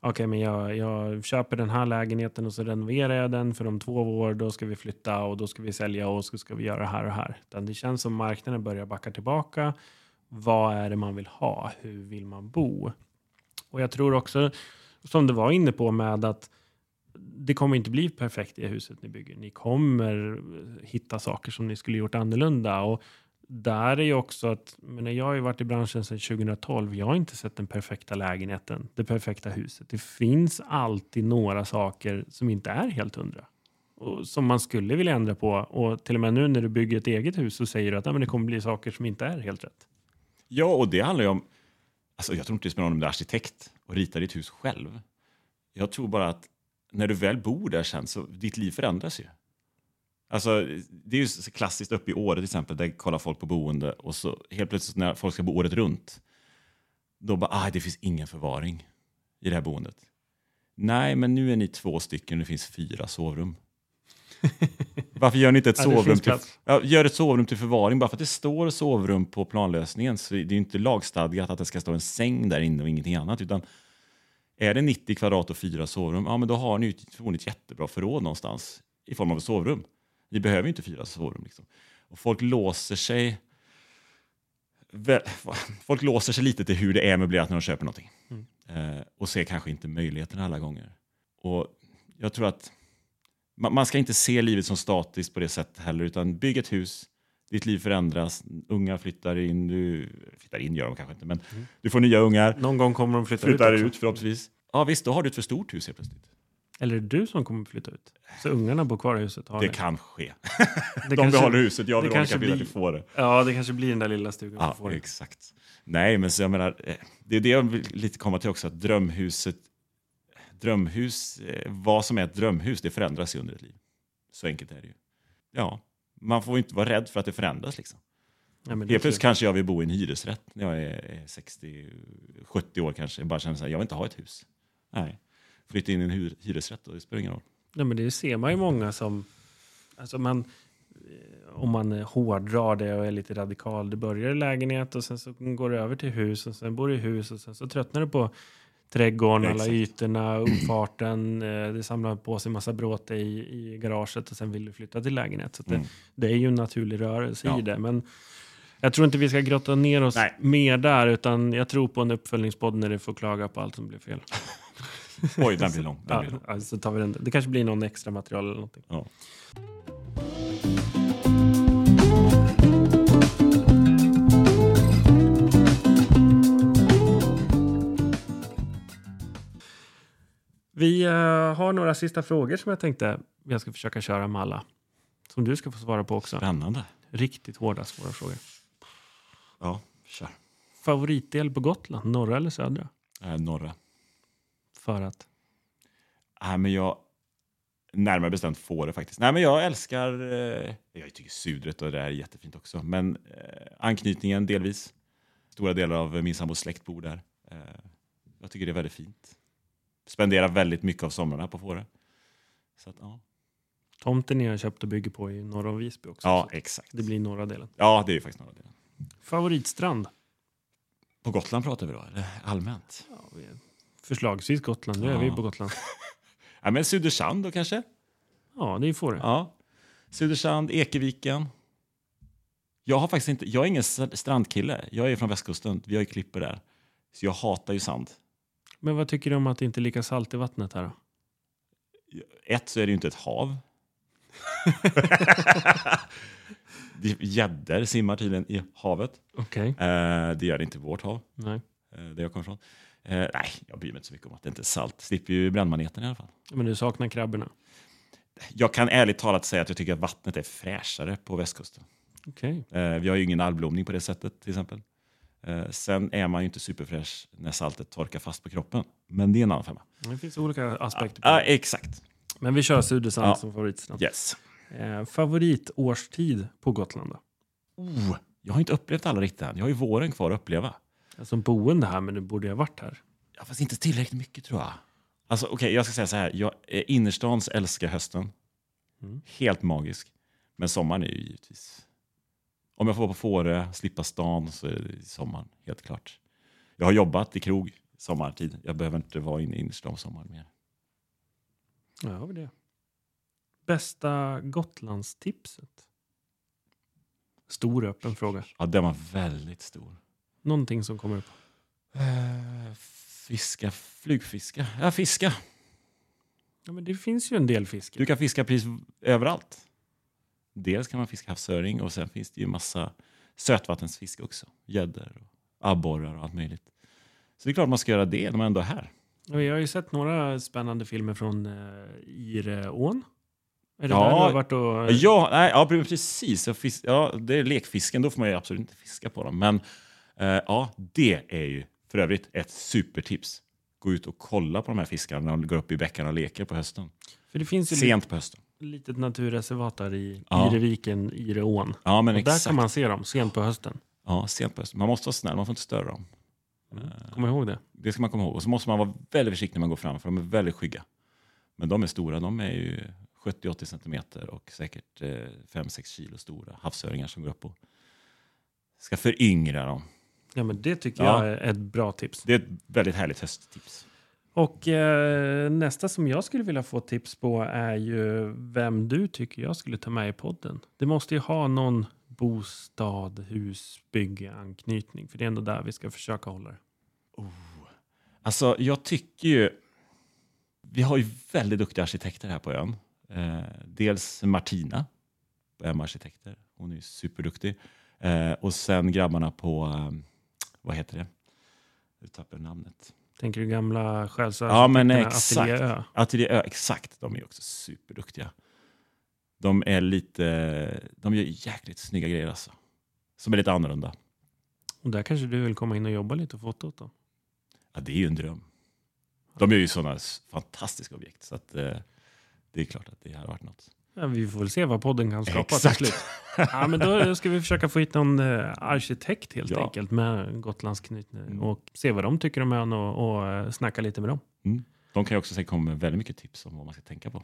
okej, men jag, jag köper den här lägenheten och så renoverar jag den för om två år. Då ska vi flytta och då ska vi sälja och så ska vi göra det här och här. Utan det känns som marknaden börjar backa tillbaka. Vad är det man vill ha? Hur vill man bo? Och jag tror också, som du var inne på med att det kommer inte bli perfekt i huset ni bygger. Ni kommer hitta saker som ni skulle gjort annorlunda. Och där är ju också att, men jag har ju varit i branschen sedan 2012. Jag har inte sett den perfekta lägenheten, det perfekta huset. Det finns alltid några saker som inte är helt hundra. Och som man skulle vilja ändra på. Och till och med nu när du bygger ett eget hus så säger du att nej, men det kommer bli saker som inte är helt rätt. Ja, och det handlar ju om... Alltså jag tror inte det spelar någon om du är arkitekt och ritar ditt hus själv. Jag tror bara att när du väl bor där sen så ditt liv förändras ju. Alltså, det är ju klassiskt uppe i Åre till exempel, där kollar folk på boende och så helt plötsligt när folk ska bo året runt, då bara, ah, det finns ingen förvaring i det här boendet. Nej, men nu är ni två stycken och det finns fyra sovrum. Varför gör ni inte ett Ja, sovrum till, ja, gör ett sovrum till förvaring? Bara för att det står sovrum på planlösningen så det är ju inte lagstadgat att det ska stå en säng där inne och ingenting annat. Utan är det 90 kvadrat och fyra sovrum, ja men då har ni ju förmodligen ett jättebra förråd någonstans i form av ett sovrum. Ni behöver ju inte fyra sovrum. Liksom. Och folk låser sig folk låser sig lite till hur det är möblerat när de köper någonting. Eh, och ser kanske inte möjligheterna alla gånger. Och jag tror att man, ska inte se livet som statiskt på det sättet heller, utan bygg ett hus, ditt liv förändras, unga flyttar in, du flyttar in gör de kanske inte, men du får nya ungar, Någon gång kommer de flytta flyttar ut ut, förhoppningsvis. Ja visst, då har du ett för stort hus helt plötsligt. Eller är det du som kommer flytta ut? Så ungarna bor kvar i huset? Det ni? kan ske. det De kanske- behåller huset, jag det Veronica vill att vi får det. Ja, det kanske blir den där lilla stugan. Ja, som får det. exakt. Nej, men så jag menar, eh, det är det jag vill lite komma till också, att drömhuset, drömhus, eh, vad som är ett drömhus, det förändras ju under ett liv. Så enkelt är det ju. Ja, man får ju inte vara rädd för att det förändras liksom. Ja, Helt plötsligt kanske jag vill bo i en hyresrätt när jag är 60-70 år kanske. Jag bara känner så här, jag vill inte ha ett hus. Nej, flytta in i en hyr- hyresrätt och det spelar ingen roll. Ja, men det ser man ju många som... Alltså man, eh, om man hårdrar det och är lite radikal. Det börjar i lägenhet och sen så går det över till hus och sen bor du i hus och sen så tröttnar du på trädgården, alla ytorna, uppfarten. eh, Det samlar på sig massa bråte i, i garaget och sen vill du flytta till lägenhet. Så det, Mm. det är ju en naturlig rörelse Ja. i det. Men jag tror inte vi ska grotta ner oss Nej. mer där utan jag tror på en uppföljningspodd när det får klaga på allt som blev fel. Oj, den blir lång. Den Ja, blir lång. alltså tar vi den. Det kanske blir någon extra material eller någonting. Ja. Vi eh, har några sista frågor som jag tänkte jag ska försöka köra med alla. Som du ska få svara på också. Spännande. Riktigt hårda svåra frågor. Ja, kör. Favoritdel på Gotland, norra eller södra? Eh, norra. För att? Nej, men jag... Närmare bestämt får det faktiskt. Nej, men jag älskar... Eh, jag tycker sudret och det där är jättefint också. Men eh, anknytningen delvis. Stora delar av min sambos släkt bor där. Eh, jag tycker det är väldigt fint. Spenderar väldigt mycket av somrarna på Fårö. Så att, ja. Tomten ni har köpt och bygger på i norra om Visby också. ja, exakt. det blir norra delen. Ja, det är ju faktiskt några delar. Favoritstrand? På Gotland pratar vi då, eller allmänt? Ja, vi är förslagsvis Gotland. Nu är vi på Gotland. Ja, men Sudersand då kanske? Ja, det får det. Ja. Sudersand, Ekeviken. Jag har faktiskt inte, jag är ingen strandkille. Jag är från västkusten. Vi har ju klippor där. Så jag hatar ju sand. Men vad tycker du om att det inte är lika salt i vattnet här då? Ett så är det ju inte ett hav. Gäddor simmar tydligen i havet. Okej. Eh, det gör det inte i vårt hav, Nej. eh, där jag kommer ifrån. Eh, nej, jag bryr mig inte så mycket om att det inte är salt. Slipper ju brännmaneten i alla fall. Men du saknar krabborna? Jag kan ärligt talat säga att jag tycker att vattnet är fräschare på västkusten. Okej. Eh, vi har ju ingen algblomning på det sättet till exempel. Eh, sen är man ju inte superfräsch när saltet torkar fast på kroppen. Men det är en annan femma. Det finns olika aspekter Ja, exakt. Men vi kör Sudesand Ja. som favoritstrand. Yes. Eh, favoritårstid på Gotland då? Oh, jag har inte upplevt alla riktigt än. Jag har ju våren kvar att uppleva. Som boende här, men du borde ju ha varit här. Ja, fast inte tillräckligt mycket tror jag. Alltså okej, jag ska säga så här. Jag, eh, innerstans älskar hösten. Mm. Helt magisk. Men sommaren är ju givetvis... Om jag får vara på Fårö, slippa stan, så är det sommaren, helt klart. Jag har jobbat i krog sommartid. Jag behöver inte vara inne i innerstan på sommaren mer. Ja, har vi det. Bästa Gotlandstipset? Stor öppen fråga. Ja, den var väldigt stor. Någonting som kommer upp. Uh, fiska, flugfiska. Ja, fiska. Ja, men det finns ju en del fisk. Du kan fiska precis överallt. Dels kan man fiska havsöring och sen finns det ju massa sötvattensfiske också. Gäddor, och abborrar och allt möjligt. Så det är klart man ska göra det när man ändå är här. Jag har ju sett några spännande filmer från uh, Ireån. Är det Ja. där du har varit och... Ja, nej, ja precis. Ja, det är lekfisken, då får man ju absolut inte fiska på dem. Men eh, ja, det är ju för övrigt ett supertips. Gå ut och kolla på de här fiskarna när de går upp i bäckarna och leker på hösten. För det finns ju Sent på hösten. Litet naturreservat där i Ja. Ireviken, Ireån. Ja, men Och där kan man se dem sent på hösten. Ja, sent på hösten. Man måste vara snäll, man får inte störa dem. Kom ihåg det. Det ska man komma ihåg. Och så måste man vara väldigt försiktig när man går fram, för de är väldigt skygga. Men de är stora, de är ju 70-80 centimeter och säkert eh, 5-6 kilo stora havsöringar som går upp och ska föryngra dem. Ja, men det tycker Ja. jag är ett bra tips. Det är ett väldigt härligt hösttips. Och eh, nästa som jag skulle vilja få tips på är ju vem du tycker jag skulle ta med i podden. Det måste ju ha någon bostad, hus, bygge, anknytning. För det är ändå där vi ska försöka hålla det. Oh. Alltså, jag tycker ju... Vi har ju väldigt duktiga arkitekter här på ön. Eh, dels Martina på M Arkitekter. Hon är ju superduktig. Eh, och sen grabbarna på... Eh, vad heter det? Nu tappade jag namnet. Tänker du gamla Ja, men själsarkitekterna, exakt. Ateljé Ö? Ateljé Ö, exakt. De är också superduktiga. De är lite... De gör jäkligt snygga grejer alltså. Som är lite annorlunda. Och där kanske du vill komma in och jobba lite och fota åt dem. Ja, det är ju en dröm. De gör ju sådana fantastiska objekt. Så att, eh, det är klart att det har varit något. Ja, vi får väl se vad podden kan skapa till Exakt. slut. Ja, men då ska vi försöka få hit någon eh, arkitekt helt Ja. enkelt med Gotlandsknytning Mm. och se vad de tycker om ön och, och eh, snacka lite med dem. De kan ju också säkert komma med väldigt mycket tips om vad man ska tänka på.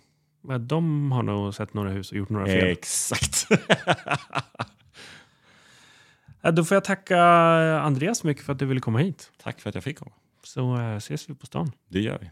Ja, De har nog sett några hus och gjort några fel. Exakt. Då får jag tacka Andreas så mycket för att du ville komma hit. Tack för att jag fick komma. Så eh, ses vi på stan. Det gör vi.